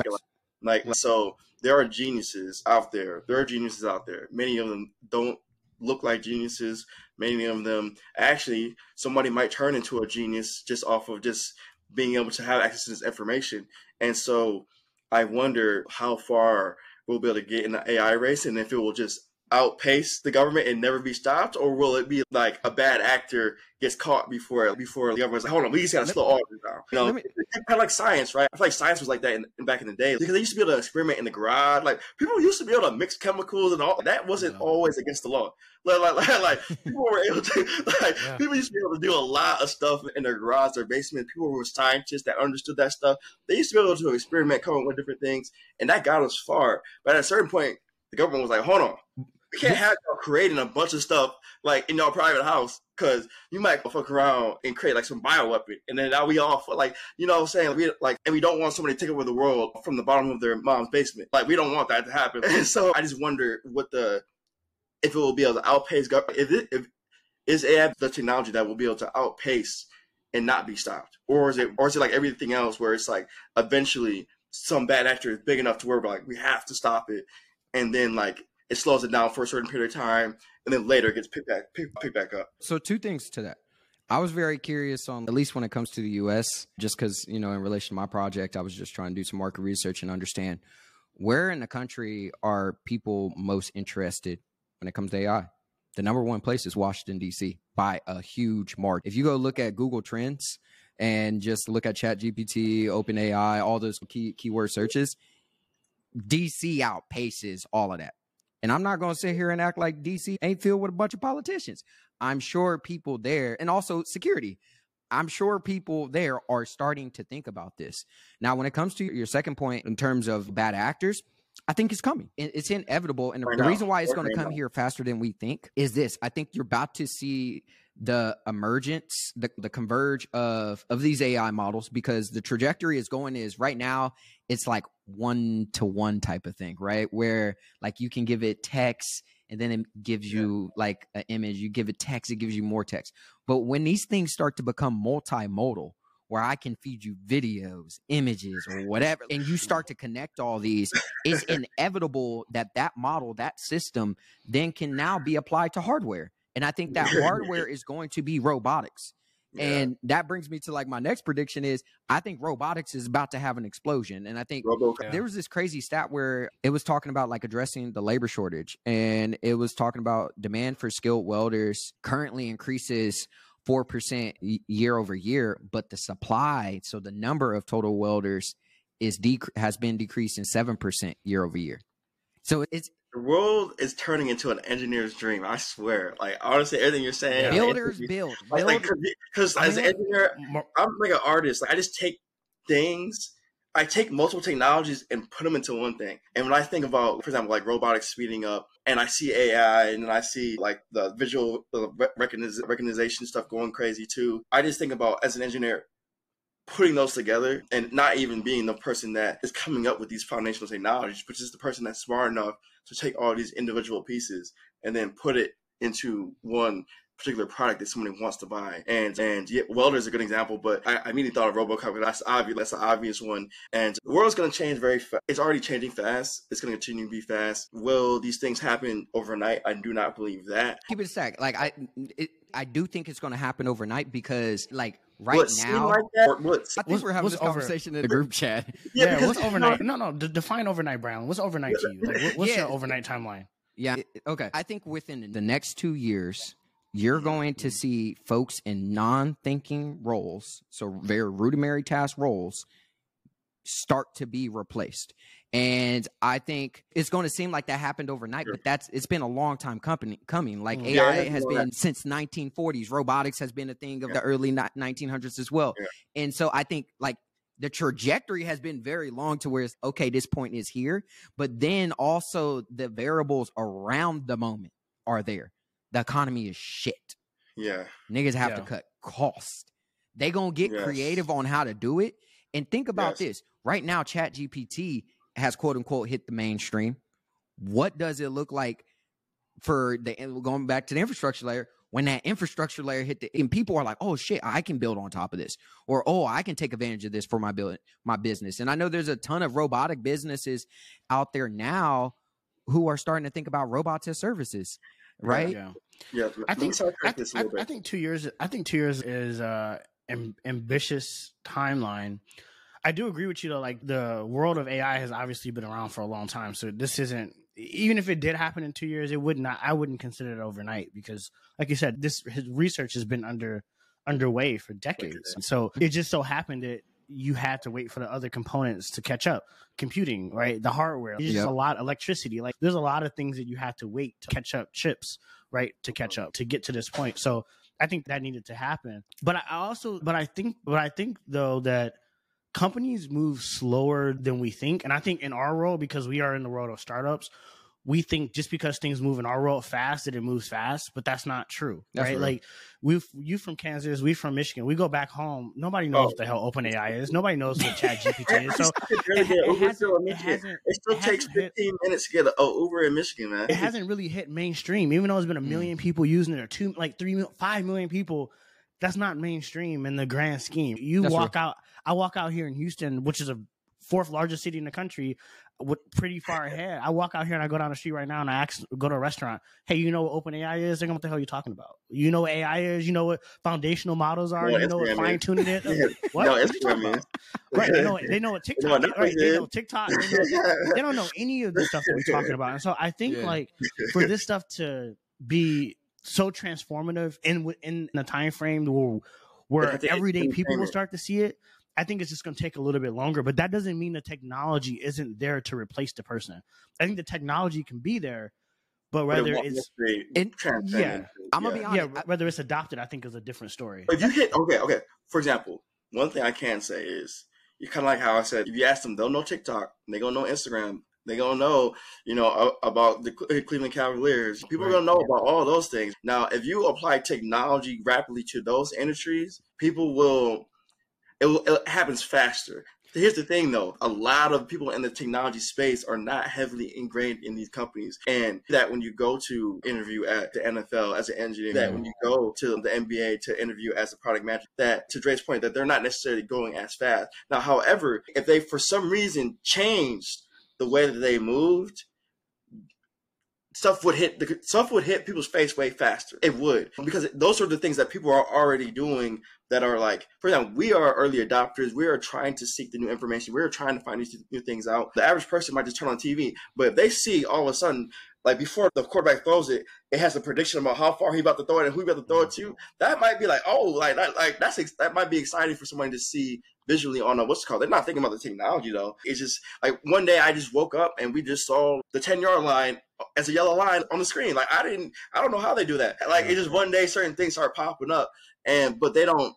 like, like so there are geniuses out there. There are geniuses out there. Many of them don't look like geniuses. Many of them actually somebody might turn into a genius just off of just being able to have access to this information. And so I wonder how far we'll be able to get in the AI race and if it will just outpace the government and never be stopped, or will it be like a bad actor gets caught before before the government's like, hold on, we just gotta slow all this down. You know, me, kind of like science, right? I feel like science was like that in, in, back in the day because they used to be able to experiment in the garage. Like people used to be able to mix chemicals and all that wasn't yeah. always against the law. Like, like, like, like people were able to like yeah. people used to be able to do a lot of stuff in their garage, their basement. People were scientists that understood that stuff. They used to be able to experiment, come up with different things, and that got us far. But at a certain point, the government was like, hold on We can't have y'all creating a bunch of stuff like in your private house because you might fuck around and create like some bio weapon, and then now we all like you know what I'm saying we like and we don't want somebody to take over the world from the bottom of their mom's basement. Like we don't want that to happen. And so I just wonder what the if it will be able to outpace government. If it if is AI the technology that will be able to outpace and not be stopped, or is it or is it like everything else where it's like eventually some bad actor is big enough to where like we have to stop it, and then like it slows it down for a certain period of time, and then later it gets picked back picked, picked back up. So two things to that. I was very curious on at least when it comes to the US, just because, you know, in relation to my project, I was just trying to do some market research and understand where in the country are people most interested when it comes to AI. The number one place is Washington, D.C. by a huge mark. If you go look at Google Trends and just look at ChatGPT, OpenAI, all those key keyword searches, DC outpaces all of that. And I'm not going to sit here and act like DC ain't filled with a bunch of politicians. I'm sure people there, and also security. I'm sure people there are starting to think about this. Now, when it comes to your second point in terms of bad actors, I think it's coming. It's inevitable. And the reason why it's going to come here faster than we think is this. I think you're about to see the emergence, the, the converge of of these AI models because the trajectory is going is right now it's like one to one type of thing, right? Where like you can give it text and then it gives you like an image, you give it text, it gives you more text. But when these things start to become multimodal, where I can feed you videos, images, or whatever, and you start to connect all these, it's inevitable that that model, that system, then can now be applied to hardware. And I think that hardware is going to be robotics. Yeah. And that brings me to like my next prediction is I think robotics is about to have an explosion. And I think yeah. there was this crazy stat where it was talking about like addressing the labor shortage and it was talking about demand for skilled welders currently increases 4% year over year, but the supply, so the number of total welders is dec- has been decreasing 7% year over year. So it's the world is turning into an engineer's dream. I swear. Like honestly, everything you're saying, builders build. Like, because like, as an engineer, I'm like an artist. Like I just take things. I take multiple technologies and put them into one thing. And when I think about, for example, like robotics speeding up, and I see AI, and then I see like the visual the recognition stuff going crazy too. I just think about as an engineer, putting those together and not even being the person that is coming up with these foundational technologies, but just the person that's smart enough to take all these individual pieces and then put it into one particular product that somebody wants to buy. And and yeah, welder is a good example, but I, I immediately thought of RoboCop. That's obvious. That's the obvious one. And the world's going to change very fast. It's already changing fast. It's going to continue to be fast. Will these things happen overnight? I do not believe that. Keep it a sec. Like I, it, I do think it's going to happen overnight because like right what, now. Like I think we're having this conversation over, in the group chat. Yeah, yeah what's overnight? No, no. D- define overnight, Brown. What's overnight to you? Like, what's yeah. your overnight timeline? Yeah. Okay. I think within the next two years, you're going to see folks in non-thinking roles, so very rudimentary task roles, start to be replaced. And I think it's going to seem like that happened overnight, sure. but that's it's been a long time company, coming. Like yeah, AI has been that. since 1940s. Robotics has been a thing of yeah. the early 1900s as well. Yeah. And so I think like the trajectory has been very long to where it's okay, this point is here, but then also the variables around the moment are there. The economy is shit. Yeah. Niggas have yeah. to cut cost. They gonna get yes. creative on how to do it. And think about yes. this. Right now, Chat GPT has quote unquote hit the mainstream. What does it look like for the going back to the infrastructure layer? When that infrastructure layer hit the and people are like, oh shit, I can build on top of this, or oh, I can take advantage of this for my build my business. And I know there's a ton of robotic businesses out there now who are starting to think about robots as services, right? Yeah, yeah. I think I, I, I, think two years. I think two years is uh am, ambitious timeline I do agree with you though. Like the world of AI has obviously been around for a long time, so this isn't. Even if it did happen in two years, it would not. I wouldn't consider it overnight because, like you said, this his research has been under underway for decades. So it just so happened that you had to wait for the other components to catch up. Computing, right? The hardware. There's yep. a lot electricity. Like there's a lot of things that you had to wait to catch up. Chips, right? To catch up to get to this point. So I think that needed to happen. But I also, but I think, but I think though that companies move slower than we think. And I think in our role, because we are in the world of startups, we think just because things move in our world fast that it moves fast, but that's not true, That's right? real. Like we, you from Kansas, we from Michigan. We go back home. Nobody knows Oh. what the hell OpenAI is. Nobody knows what Chat GPT is. So It's it, it hasn't, it hasn't, It still it takes hasn't hit- 15 minutes to get a oh, Uber in Michigan, man. it hasn't really hit mainstream, even though there's been a Mm. million people using it, or two, like three, five million people. That's not mainstream in the grand scheme. You That's walk out, I walk out here in Houston, which is a fourth largest city in the country, with pretty far ahead. I walk out here and I go down the street right now and I ask, go to a restaurant. Hey, you know what OpenAI is? They're going, what the hell are you talking about? You know what AI is? You know what foundational models are? No, you know what fine tuning is? Yeah. What? No, What you talking about? Right? They know, they know what TikTok. is, Netflix right? They know TikTok. They know they don't know any of the stuff that we're talking about. And so I think Yeah. like for this stuff to be so transformative in in a time frame where where everyday people will start to see it, I think it's just going to take a little bit longer. But that doesn't mean the technology isn't there to replace the person. I think the technology can be there, but But it whether it's necessarily It- yeah. I'm gonna be honest. yeah, whether it's adopted, I think is a different story. If you hit okay, okay. For example, one thing I can say is you kind of like how I said, if you ask them, they'll know TikTok, they gonna know Instagram, they gonna know, you know, about the Cleveland Cavaliers. People are gonna know about all those things. Now, if you apply technology rapidly to those industries, people will. It, it happens faster. Here's the thing, though: a lot of people in the technology space are not heavily ingrained in these companies, and that when you go to interview at the NFL as an engineer, that when mm-hmm. you go to the NBA to interview as a product manager, that to Dre's point, that they're not necessarily going as fast. Now, however, if they for some reason changed the way that they moved, stuff would hit the stuff would hit people's face way faster. It would because those are the things that people are already doing that are like, for example, we are early adopters. We are trying to seek the new information. We are trying to find these new things out. The average person might just turn on TV, but if they see all of a sudden, like before the quarterback throws it, it has a prediction about how far he about to throw it and who he about to throw it to. Mm-hmm. That might be like, oh, like that, like that's ex- that might be exciting for somebody to see visually on a what's it called. They're not thinking about the technology though. It's just like one day I just woke up and we just saw the ten yard line as a yellow line on the screen. Like I didn't, I don't know how they do that. Like it just mm-hmm. one day certain things start popping up, and but they don't.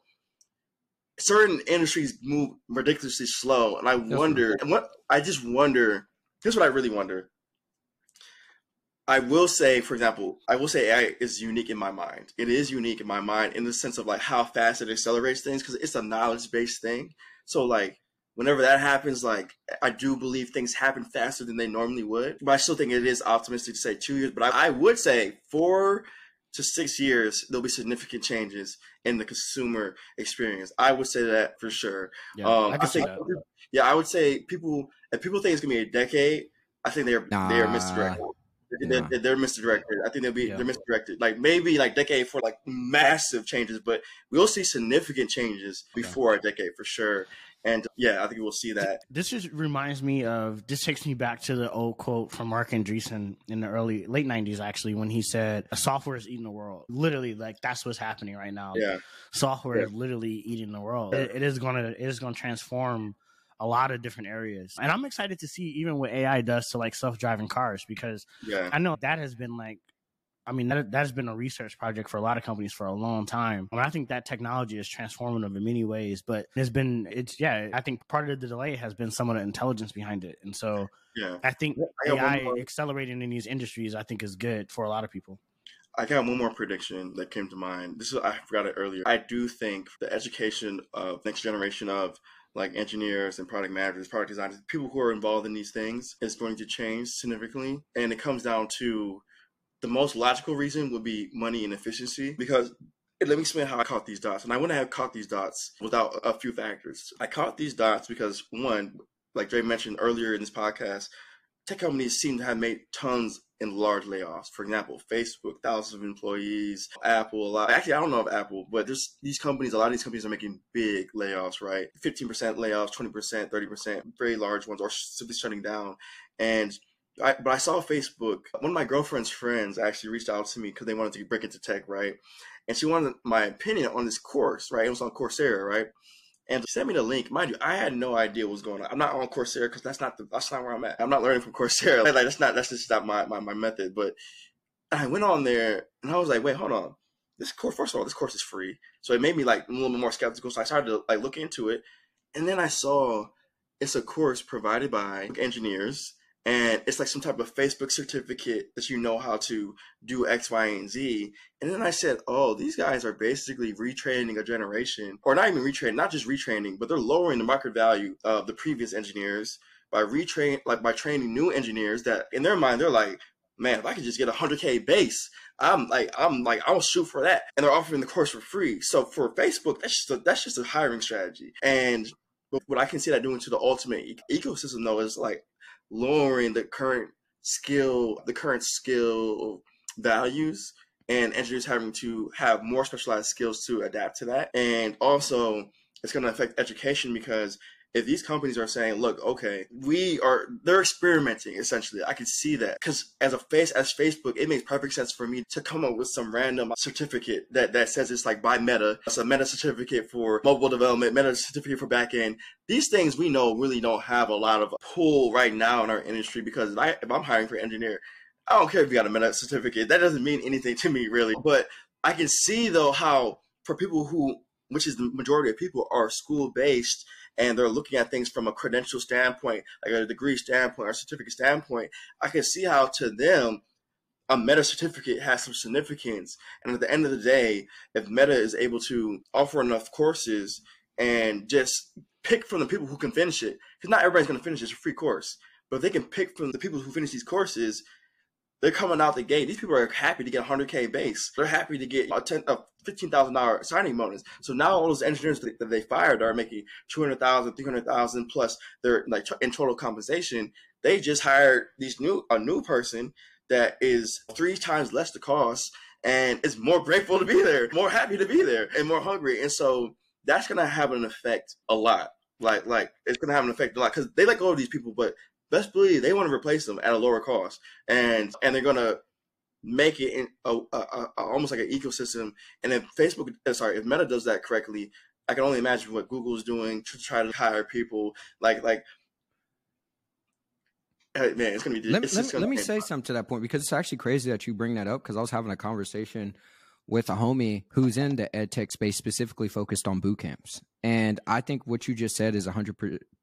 Certain industries move ridiculously slow, and I wonder. And what I just wonder. Here's what I really wonder. I will say, for example, I will say AI is unique in my mind. It is unique in my mind in the sense of like how fast it accelerates things because it's a knowledge based thing. So like whenever that happens, like I do believe things happen faster than they normally would. But I still think it is optimistic to say two years. But I, I would say four to six years, there'll be significant changes in the consumer experience. I would say that for sure. Yeah, um, I I, think, yeah, I would say people if people think it's gonna be a decade, I think they're they're misdirected. They're, they're misdirected. I think they'll be Yeah. they're misdirected. Like maybe like decade for like massive changes, but we'll see significant changes before a decade for sure. And yeah, I think we'll see that. This just reminds me of this takes me back to the old quote from Marc Andreessen in the early late nineties actually when he said software is eating the world. Literally, like that's what's happening right now. Yeah, Software Yeah. is literally eating the world. It, it is gonna it is gonna transform a lot of different areas. And I'm excited to see even what AI does to like self driving cars because yeah, I know that has been like, I mean, that, that has been a research project for a lot of companies for a long time. I, mean, I think that technology is transformative in many ways, but it's been, it's, yeah, I think part of the delay has been some of the intelligence behind it. And so yeah. I think I AI accelerating in these industries, I think is good for a lot of people. I got one more prediction that came to mind. This is I forgot it earlier. I do think the education of next generation of like engineers and product managers, product designers, people who are involved in these things is going to change significantly. And it comes down to the most logical reason would be money and efficiency because let me explain how I caught these dots. And I wouldn't have caught these dots without a few factors. I caught these dots because one, like Dre mentioned earlier in this podcast, tech companies seem to have made tons in large layoffs. For example, Facebook, thousands of employees, Apple, a lot. Actually, I don't know of Apple, but there's these companies, a lot of these companies are making big layoffs, right? 15% layoffs, 20%, 30%, very large ones, are simply shutting down. And I, but I saw Facebook. One of my girlfriend's friends actually reached out to me because they wanted to break into tech, right? And she wanted my opinion on this course, right? It was on Coursera, right? And sent me the link. Mind you, I had no idea what was going on. I'm not on Coursera because that's not the, that's not where I'm at. I'm not learning from Coursera. Like, that's not that's just not my, my, my method. But I went on there and I was like, wait, hold on. This course, first of all, this course is free. So it made me like a little bit more skeptical. So I started to like look into it. And then I saw it's a course provided by engineers and it's like some type of Facebook certificate that you know how to do X, Y, and Z. And then I said, oh, these guys are basically retraining a generation, or not even retraining, not just retraining, but they're lowering the market value of the previous engineers by retrain, like by training new engineers that in their mind they're like, man, if I could just get a hundred K base, I'm like, I'm like, I'll shoot for that. And they're offering the course for free. So for Facebook, that's just a, that's just a hiring strategy. And but what I can see that doing to the ultimate ecosystem though is like lowering the current skill, the current skill values and engineers having to have more specialized skills to adapt to that. And also it's going to affect education because if these companies are saying, look, okay, we are, they're experimenting essentially. I can see that because as a face, as Facebook, it makes perfect sense for me to come up with some random certificate that, that says it's like by Meta. It's a Meta certificate for mobile development, Meta certificate for backend. These things we know really don't have a lot of pull right now in our industry because if, I, if I'm hiring for engineer, I don't care if you got a Meta certificate. That doesn't mean anything to me really. But I can see though how for people who, which is the majority of people, are school based and they're looking at things from a credential standpoint, like a degree standpoint or certificate standpoint, I can see how to them a meta certificate has some significance. And at the end of the day, if Meta is able to offer enough courses and just pick from the people who can finish it, because not everybody's going to finish this free course, but if they can pick from the people who finish these courses, they're coming out the gate. These people are happy to get 100k base. They're happy to get a, 10, a $15,000 signing bonus. So now all those engineers that they fired are making 200,000, 300,000 plus their like in total compensation. They just hired these new a new person that is three times less the cost and is more grateful to be there, more happy to be there, and more hungry. And so that's gonna have an effect a lot. Like like it's gonna have an effect a lot because they let go of these people, but best believe they want to replace them at a lower cost, and and they're gonna make it in a, a, a, almost like an ecosystem. And if Facebook, uh, sorry, if Meta does that correctly, I can only imagine what Google's doing to try to hire people. Like like, hey, man, it's gonna be. Let, it's let, let me say something to that point because it's actually crazy that you bring that up because I was having a conversation with a homie who's in the ed tech space specifically focused on boot camps. And I think what you just said is 100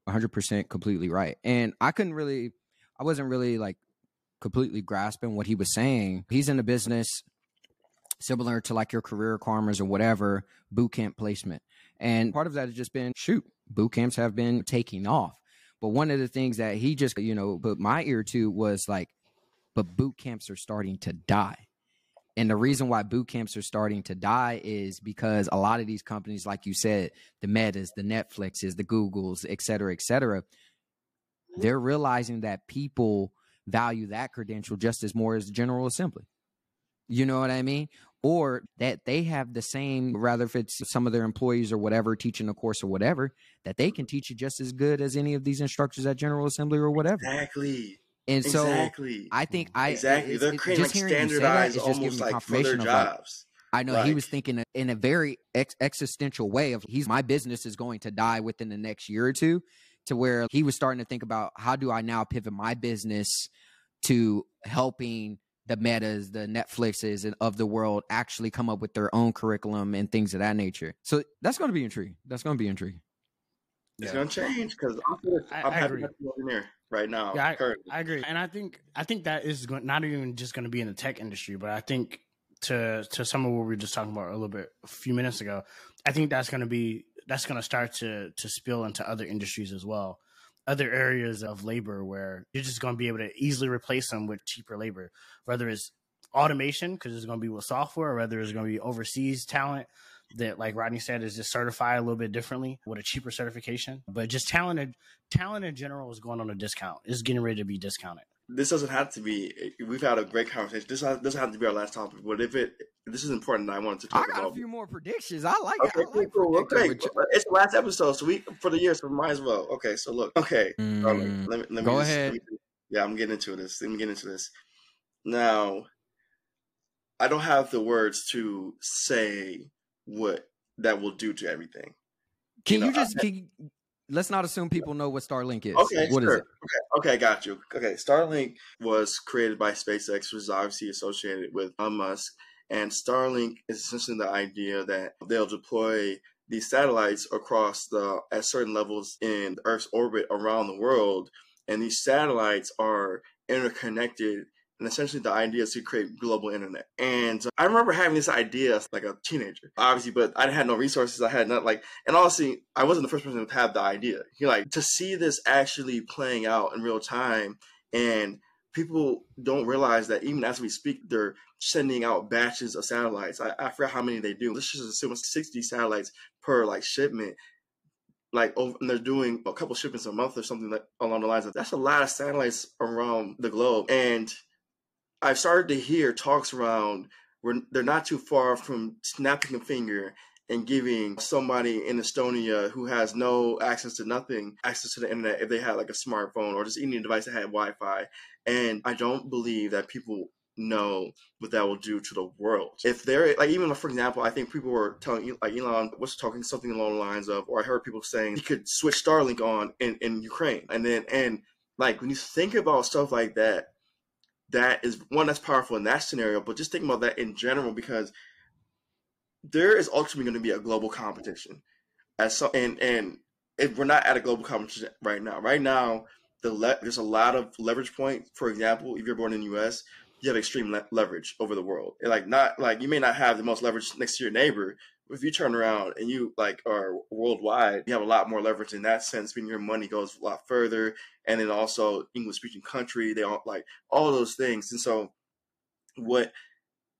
100% completely right. And I couldn't really I wasn't really like completely grasping what he was saying. He's in a business similar to like your career requirements or whatever, boot camp placement. And part of that has just been shoot, boot camps have been taking off. But one of the things that he just, you know, put my ear to was like, but boot camps are starting to die. And the reason why boot camps are starting to die is because a lot of these companies, like you said, the Metas, the Netflixes, the Googles, et cetera, et cetera, they're realizing that people value that credential just as more as the General Assembly. You know what I mean? Or that they have the same, rather if it's some of their employees or whatever teaching a course or whatever, that they can teach it just as good as any of these instructors at General Assembly or whatever. Exactly. And so exactly. I think I exactly it's- they're it's- creating just like hearing you say that standardized just almost like for their confirmation of like. I know he was thinking in a very ex- existential way of he's my business is going to die within the next year or two to where he was starting to think about how do I now pivot my business to helping the metas, the Netflixes and of the world actually come up with their own curriculum and things of that nature. So that's going to be intriguing. That's going to be intriguing. It's Yeah. gonna change because I'm, I- I'm I happy agree. to be in there right now. Yeah, currently. I agree, and I think I think that is going, not even just going to be in the tech industry, but I think to to some of what we were just talking about a little bit a few minutes ago, I think that's going to be that's going to start to to spill into other industries as well, other areas of labor where you're just going to be able to easily replace them with cheaper labor, whether it's automation because it's going to be with software, or whether it's going to be overseas talent that like Rodney said is just certified a little bit differently with a cheaper certification. But just talent talent in general is going on a discount. It's getting ready to be discounted. this doesn't have to be. We've had a great conversation. This doesn't have to be our last topic, but if it, this is important. I wanted to talk about. I talk got a few more predictions. I like Okay, it. I like cool, cool. Okay, it's the last episode, so we for the year, so we might as well. Okay, so look. Okay, Darling, Mm, let me, let me go just- ahead. let me- yeah, I'm getting into this. Let me get into this. Now, I don't have the words to say what that will do to everything. Can know, you just can you- let's not assume people know what Starlink is. Okay, What is sure. it? Okay, okay, got you. Okay, Starlink was created by SpaceX, which is obviously associated with Elon Musk, and Starlink is essentially the idea that they'll deploy these satellites across the at certain levels in Earth's orbit around the world and these satellites are interconnected and essentially the idea is to create global internet. And I remember having this idea like a teenager, obviously, but I had no resources. I had not like, and honestly, I wasn't the first person to have the idea. You like to see this actually playing out in real time and people don't realize that even as we speak, they're sending out batches of satellites. I, I forgot how many they do. Let's just assume 60 satellites per like shipment. Like over, and they're doing a couple shipments a month or something like along the lines of that's a lot of satellites around the globe. And I've started to hear talks around where they're not too far from snapping a finger and giving somebody in Estonia who has no access to nothing access to the internet if they had like a smartphone or just any device that had Wi-Fi. And I don't believe that people know what that will do to the world. If they're like even for example, I think people were telling like Elon was talking something along the lines of, or I heard people saying he could switch Starlink on in, in Ukraine. And then and like when you think about stuff like that, that is one that's powerful in that scenario, but just think about that in general because there is ultimately going to be a global competition. As so, and and if we're not at a global competition right now. Right now, the le- there's a lot of leverage points. For example, if you're born in the U.S., you have extreme le- leverage over the world. And like not like you may not have the most leverage next to your neighbor. But if you turn around and you like are worldwide, you have a lot more leverage in that sense. Meaning your money goes a lot further, and then also English speaking country. They all like all those things. And so, what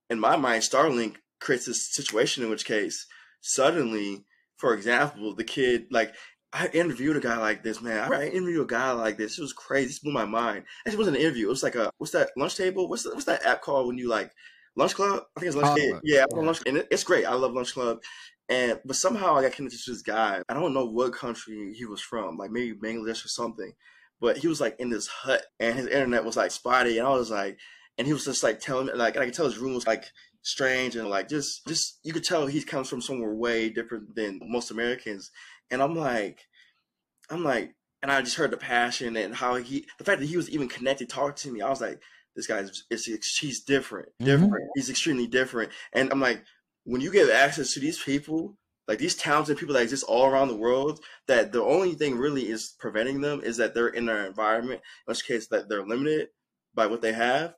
in my mind, Starlink creates this situation in which case suddenly, for example, the kid like I interviewed a guy like this, man. I interviewed a guy like this. It was crazy. It blew my mind. It wasn't an interview. It was like a what's that lunch table? What's the, what's that app called when you like lunch club? I think it's lunch. Oh, yeah, yeah. lunch, and it's great. I love lunch club. And but somehow I got connected to this guy. I don't know what country he was from, like maybe Bangladesh or something. But he was like in this hut, and his internet was like spotty, and I was like, and he was just like telling me, like I could tell his room was like strange and like just just you could tell he comes from somewhere way different than most Americans. And I'm like, I'm like, and I just heard the passion and how he, the fact that he was even connected, talking to me. I was like, this guy's, is he's different, mm-hmm. different. Mm-hmm. He's extremely different. And I'm like, when you get access to these people, like these talented people that exist all around the world, that the only thing really is preventing them is that they're in their environment, in which case that they're limited by what they have.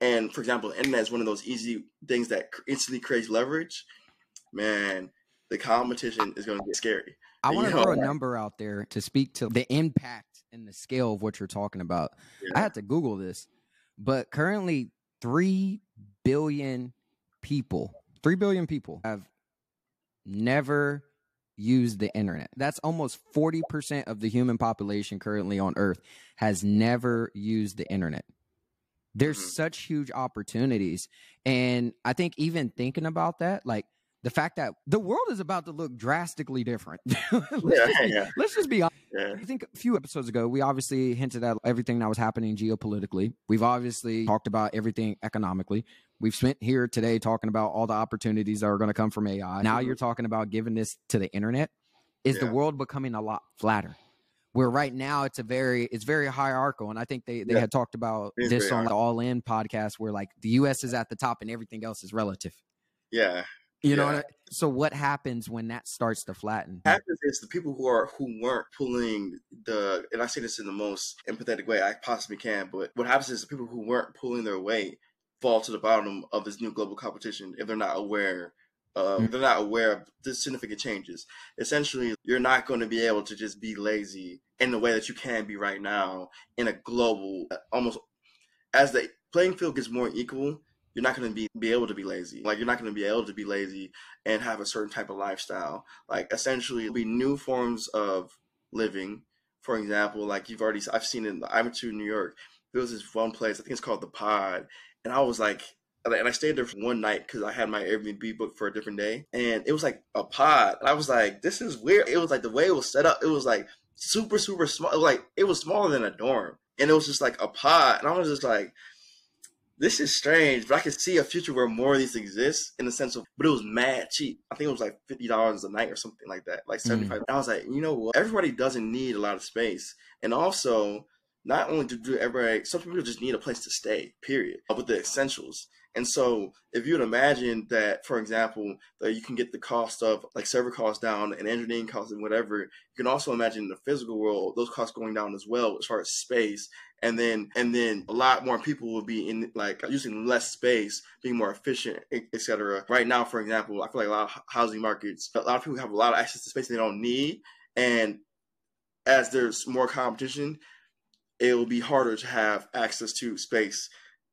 And for example, the internet is one of those easy things that instantly creates leverage. Man, the competition is going to get scary. I want to throw a number out there to speak to the impact and the scale of what you're talking about. Yeah. I had to Google this, but currently, 3 billion people, 3 billion people have never used the internet. That's almost 40% of the human population currently on earth has never used the internet. There's mm-hmm. such huge opportunities. And I think even thinking about that, like the fact that the world is about to look drastically different. let's, yeah, just be, yeah. let's just be honest. Yeah. I think a few episodes ago, we obviously hinted at everything that was happening geopolitically. We've obviously talked about everything economically. We've spent here today talking about all the opportunities that are going to come from AI. Now mm-hmm. you're talking about giving this to the internet. Is yeah. the world becoming a lot flatter? Where right now it's a very it's very hierarchical, and I think they they yeah. had talked about this on the All In podcast, where like the U.S. is at the top and everything else is relative. Yeah, you yeah. know, I, so what happens when that starts to flatten? What happens is the people who are who weren't pulling the, and I say this in the most empathetic way I possibly can, but what happens is the people who weren't pulling their weight fall to the bottom of this new global competition if they're not aware. Uh, mm-hmm. They're not aware of the significant changes. Essentially, you're not going to be able to just be lazy in the way that you can be right now in a global, almost as the playing field gets more equal you're not going to be be able to be lazy. Like you're not going to be able to be lazy and have a certain type of lifestyle. Like essentially, be new forms of living. For example, like you've already I've seen in I went to New York. There was this one place I think it's called the Pod, and I was like, and I stayed there for one night because I had my Airbnb booked for a different day, and it was like a pod. And I was like, this is weird. It was like the way it was set up. It was like super super small. It like it was smaller than a dorm, and it was just like a pod. And I was just like this is strange, but I can see a future where more of these exist in the sense of, but it was mad cheap. I think it was like fifty dollars a night or something like that, like seventy five. Mm. I was like, you know what? Everybody doesn't need a lot of space, and also not only do everybody, some people just need a place to stay. Period. With the essentials, And so if you would imagine that, for example, that you can get the cost of like server costs down and engineering costs and whatever, you can also imagine in the physical world those costs going down as well as far as space. And then and then a lot more people will be in like using less space, being more efficient, etc. Right now, for example, I feel like a lot of housing markets, a lot of people have a lot of access to space they don't need, and as there's more competition, it will be harder to have access to space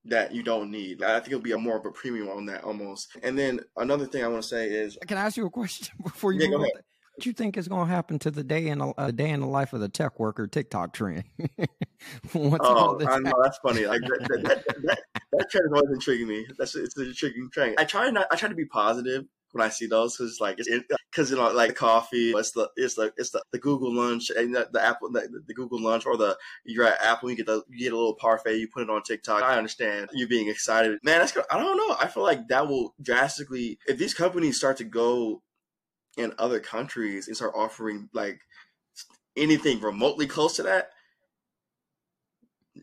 that you don't need. I think it'll be a more of a premium on that almost. And then another thing I want to say is, can I ask you a question before you? Yeah, What do you think is going to happen to the day in a uh, day in the life of the tech worker TikTok trend? oh, I know that's funny. Like that, that, that, that, that trend is always intriguing me. That's it's an intriguing trend. I try not. I try to be positive when I see those because like it's because you know like coffee it's the it's the it's the, the Google lunch and the, the Apple the, the, Google lunch or the you're at Apple you get the you get a little parfait you put it on TikTok I understand you being excited man that's I don't know I feel like that will drastically if these companies start to go in other countries and start offering like anything remotely close to that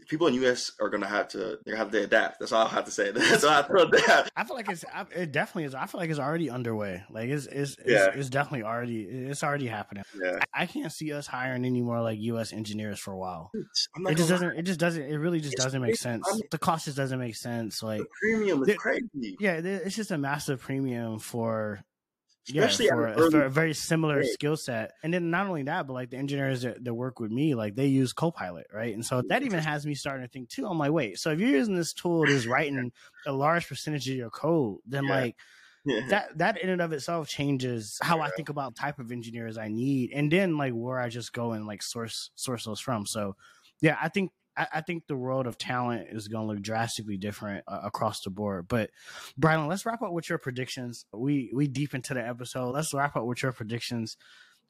people in US are gonna have to they have to adapt. That's all I have to say. That's all I have to adapt. I feel like it's it definitely is. I feel like it's already underway. Like it's it's it's, yeah. it's definitely already it's already happening. Yeah. I, I, can't see us hiring any more like US engineers for a while. It just doesn't. Lie. It just doesn't. It really just it's doesn't make sense. I mean, the cost just doesn't make sense. Like premium is crazy. Yeah, it's just a massive premium for Especially yeah, for, a, for a very similar skill set. And then not only that, but like the engineers that, that work with me, like they use Copilot, right? And so that even has me starting to think too. I'm like, wait, so if you're using this tool that is writing a large percentage of your code, then yeah. like yeah. that that in and of itself changes how. I think about type of engineers I need, and then like where I just go and like source source those from. So yeah, I think I, I, think the world of talent is going to look drastically different uh, across the board. But Brylan, let's wrap up with your predictions. We we deep into the episode. Let's wrap up with your predictions.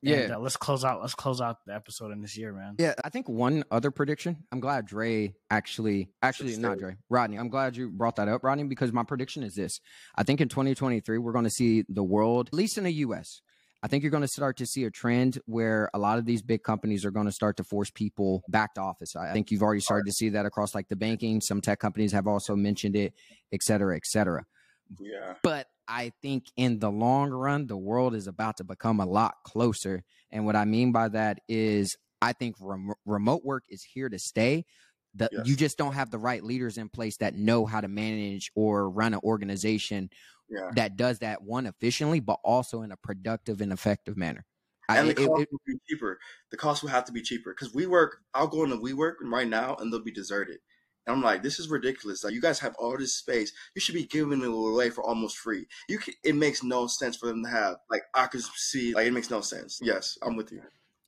Yeah, and, uh, let's close out. Let's close out the episode in this year, man. Yeah, I think one other prediction. I'm glad Dre actually, actually not Dre, Rodney. I'm glad you brought that up, Rodney, because my prediction is this: I think in 2023 we're going to see the world, at least in the U.S., I think you're going to start to see a trend where a lot of these big companies are going to start to force people back to office. I think you've already started to see that across like the banking. Some tech companies have also mentioned it, et cetera, et cetera. Yeah. But I think in the long run, the world is about to become a lot closer. And what I mean by that is I think rem- remote work is here to stay. The, yes. You just don't have the right leaders in place that know how to manage or run an organization yeah. that does that one efficiently, but also in a productive and effective manner. And I, the cost it, will be cheaper. The cost will have to be cheaper because we work. I'll go into WeWork right now, and they'll be deserted. And I'm like, this is ridiculous. Like, you guys have all this space. You should be giving it away for almost free. You can, it makes no sense for them to have like occupancy. Like, it makes no sense. Yes, I'm with you.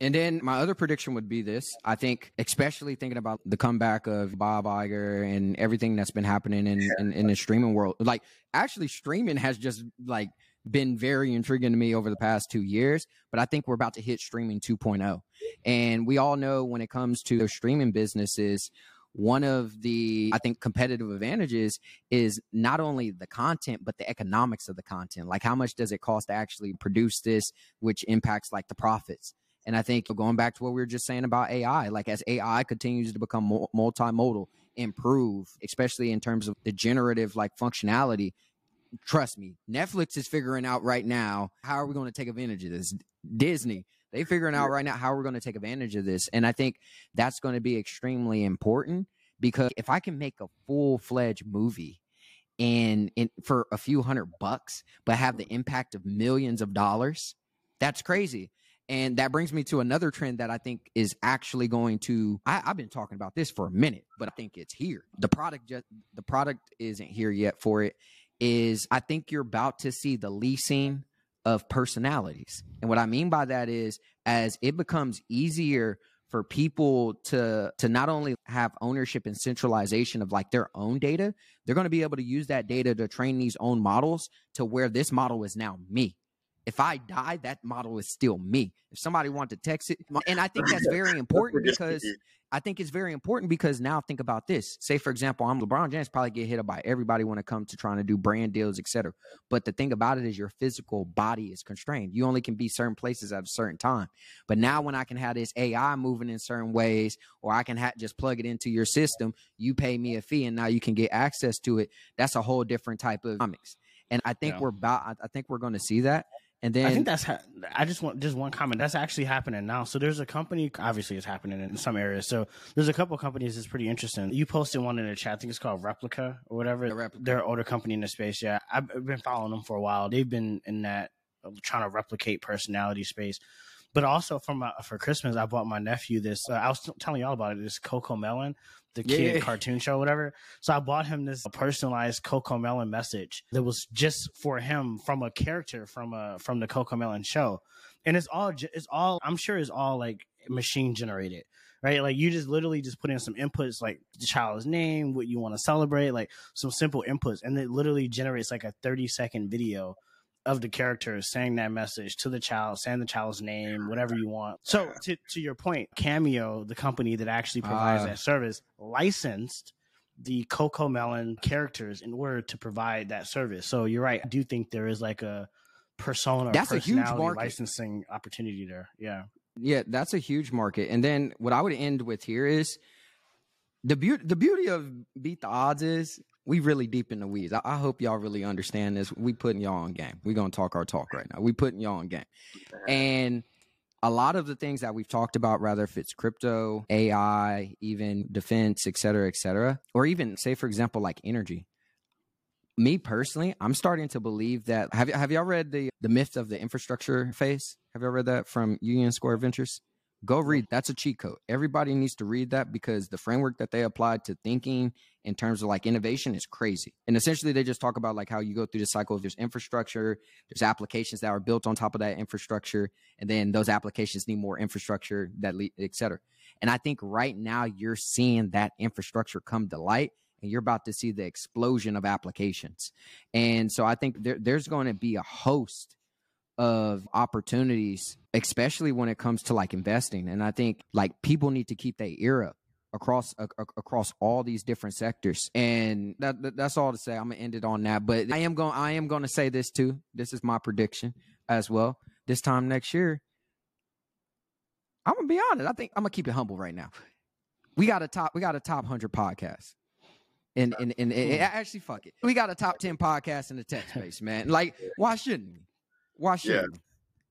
And then my other prediction would be this. I think, especially thinking about the comeback of Bob Iger and everything that's been happening in, in, in the streaming world. Like, actually, streaming has just like been very intriguing to me over the past two years, but I think we're about to hit streaming 2.0. And we all know when it comes to those streaming businesses, one of the i think competitive advantages is not only the content but the economics of the content like how much does it cost to actually produce this which impacts like the profits and I think going back to what we were just saying about AI, like as AI continues to become multimodal, improve, especially in terms of the generative like functionality, trust me, Netflix is figuring out right now how are we going to take advantage of this. Disney, they figuring out right now how we're going to take advantage of this, and I think that's going to be extremely important because if I can make a full fledged movie and in, for a few hundred bucks, but have the impact of millions of dollars, that's crazy. And that brings me to another trend that I think is actually going to. I, have been talking about this for a minute, but I think it's here. The product just the product isn't here yet for it. Is I think you're about to see the leasing of personalities, and what I mean by that is as it becomes easier for people to to not only have ownership and centralization of like their own data, they're going to be able to use that data to train these own models to where this model is now me if I die, that model is still me. If somebody wanted to text it, and I think that's very important because I think it's very important because now think about this. Say, for example, I'm LeBron James, probably get hit up by everybody when it comes to trying to do brand deals, etc. But the thing about it is your physical body is constrained. You only can be certain places at a certain time. But now when I can have this AI moving in certain ways, or I can ha- just plug it into your system, you pay me a fee and now you can get access to it. That's a whole different type of comics. And I think Yeah. we're about I think we're going to see that. And then I think that's. Ha- I just want just one comment. That's actually happening now. So there's a company. Obviously, it's happening in some areas. So there's a couple companies that's pretty interesting. You posted one in the chat. I think it's called Replika or whatever. The Replika. They're an older company in the space. Yeah, I've been following them for a while. They've been in that trying to replicate personality space. But also from my, for Christmas, I bought my nephew this. Uh, I was telling y'all about it. This CoComelon, the Yeah, kid yeah. cartoon show, whatever. So I bought him this personalized CoComelon message that was just for him from a character from a from the CoComelon show, and it's all it's all I'm sure it's all like machine generated, right? Like you just literally just put in some inputs like the child's name, what you want to celebrate, like some simple inputs, and it literally generates like a 30 second video of the character saying that message to the child, saying the child's name, whatever you want. So to to your point, Cameo, the company that actually provides Ah. that service, licensed the CoComelon characters in order to provide that service. So you're right. I do think there is like a persona, That's a huge market. licensing opportunity there. Yeah. Yeah, that's a huge market. And then what I would end with here is the beauty. The beauty of beat the odds is we really deep in the weeds. I, I hope y'all really understand this. We putting y'all on game. We gonna talk our talk right now. We putting y'all on game. And a lot of the things that we've talked about, rather if it's crypto, AI, even defense, et cetera, et cetera, or even say for example like energy. Me personally, I'm starting to believe that. Have you have y'all read the the myth of the infrastructure phase? Have y'all read that from Union Square Ventures? Go read. That's a cheat code. Everybody needs to read that because the framework that they applied to thinking in terms of like innovation is crazy. And essentially, they just talk about like how you go through the cycle of there's infrastructure, there's applications that are built on top of that infrastructure, and then those applications need more infrastructure that lead, et cetera. And I think right now you're seeing that infrastructure come to light and you're about to see the explosion of applications. And so I think there, there's going to be a host of opportunities, especially when it comes to like investing. And I think like people need to keep their ear up across a, a- across all these different sectors. And that, that- that's all to say. I'm gonna end it on that. But I am going I am going to say this too. This is my prediction as well. This time next year, I'm gonna be honest. I think I'm gonna keep it humble right now. We got a top. We got a top hundred podcast. And, and, and, and actually, fuck it. We got a top 10 podcast in the tech space, man. Like, why shouldn't we? We?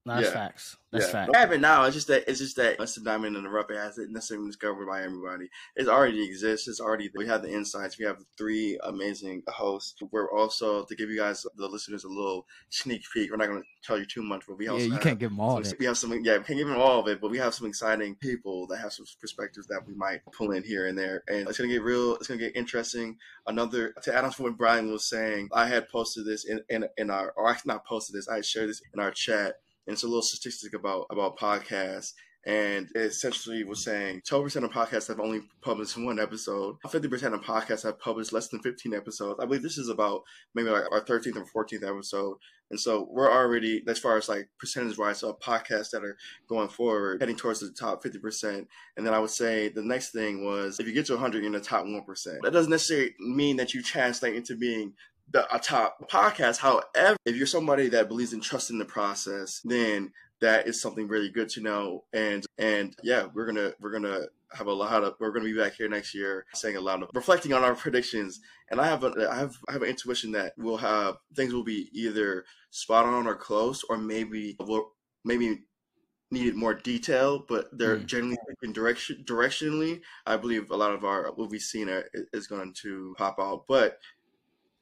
No, that's Yeah. facts. That's yeah. facts. We have now. It's just that it's just that it's a diamond in the rough. It hasn't necessarily been discovered by everybody. It already exists. It's already we have the insights. We have three amazing hosts. We're also to give you guys the listeners a little sneak peek. We're not going to tell you too much, but we also Yeah, you have can't give them all some- that. we have some, yeah, we can't give them all of it, but we have some exciting people that have some perspectives that we might pull in here and there. And it's going to get real, it's going to get interesting. Another, to add on to what Brylan was saying, I had posted this in, in, in our, or actually not posted this, I had shared this in our chat. And it's a little statistic about, about podcasts. And it essentially was saying 12% of podcasts have only published one episode. 50% of podcasts have published less than 15 episodes. I believe this is about maybe like our 13th or 14th episode. And so we're already, as far as like percentage wise, of podcasts that are going forward, heading towards the top 50%. And then I would say the next thing was if you get to 100, you're in the top 1%. That doesn't necessarily mean that you translate into being the, a top podcast. However, if you're somebody that believes in trusting the process, then that is something really good to know. And, and yeah, we're going to, we're to have a lot of, we're to be back here next year saying a lot of reflecting on our predictions. And I have a, I have, I have an intuition that we'll have things will be either spot on or close, or maybe, will maybe needed more detail, but they're Mm. generally in direction directionally. I believe a lot of our what we've seen are, is going to pop out, but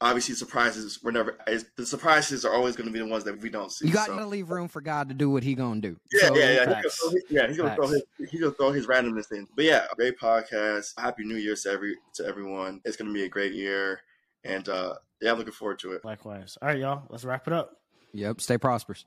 obviously surprises we're never. is- The surprises are always going to be the ones that we don't see. You got so- to leave room for God to do what he gonna do. yeah, So, yeah, yeah. He's gonna throw his, yeah, he's gonna throw his he's gonna throw his randomness in. But yeah, great podcast. Happy New Year's to every to everyone. It's gonna be a great year, and uh yeah, I'm looking forward to it. Likewise. All right, y'all. Let's wrap it up. Yep. Stay prosperous.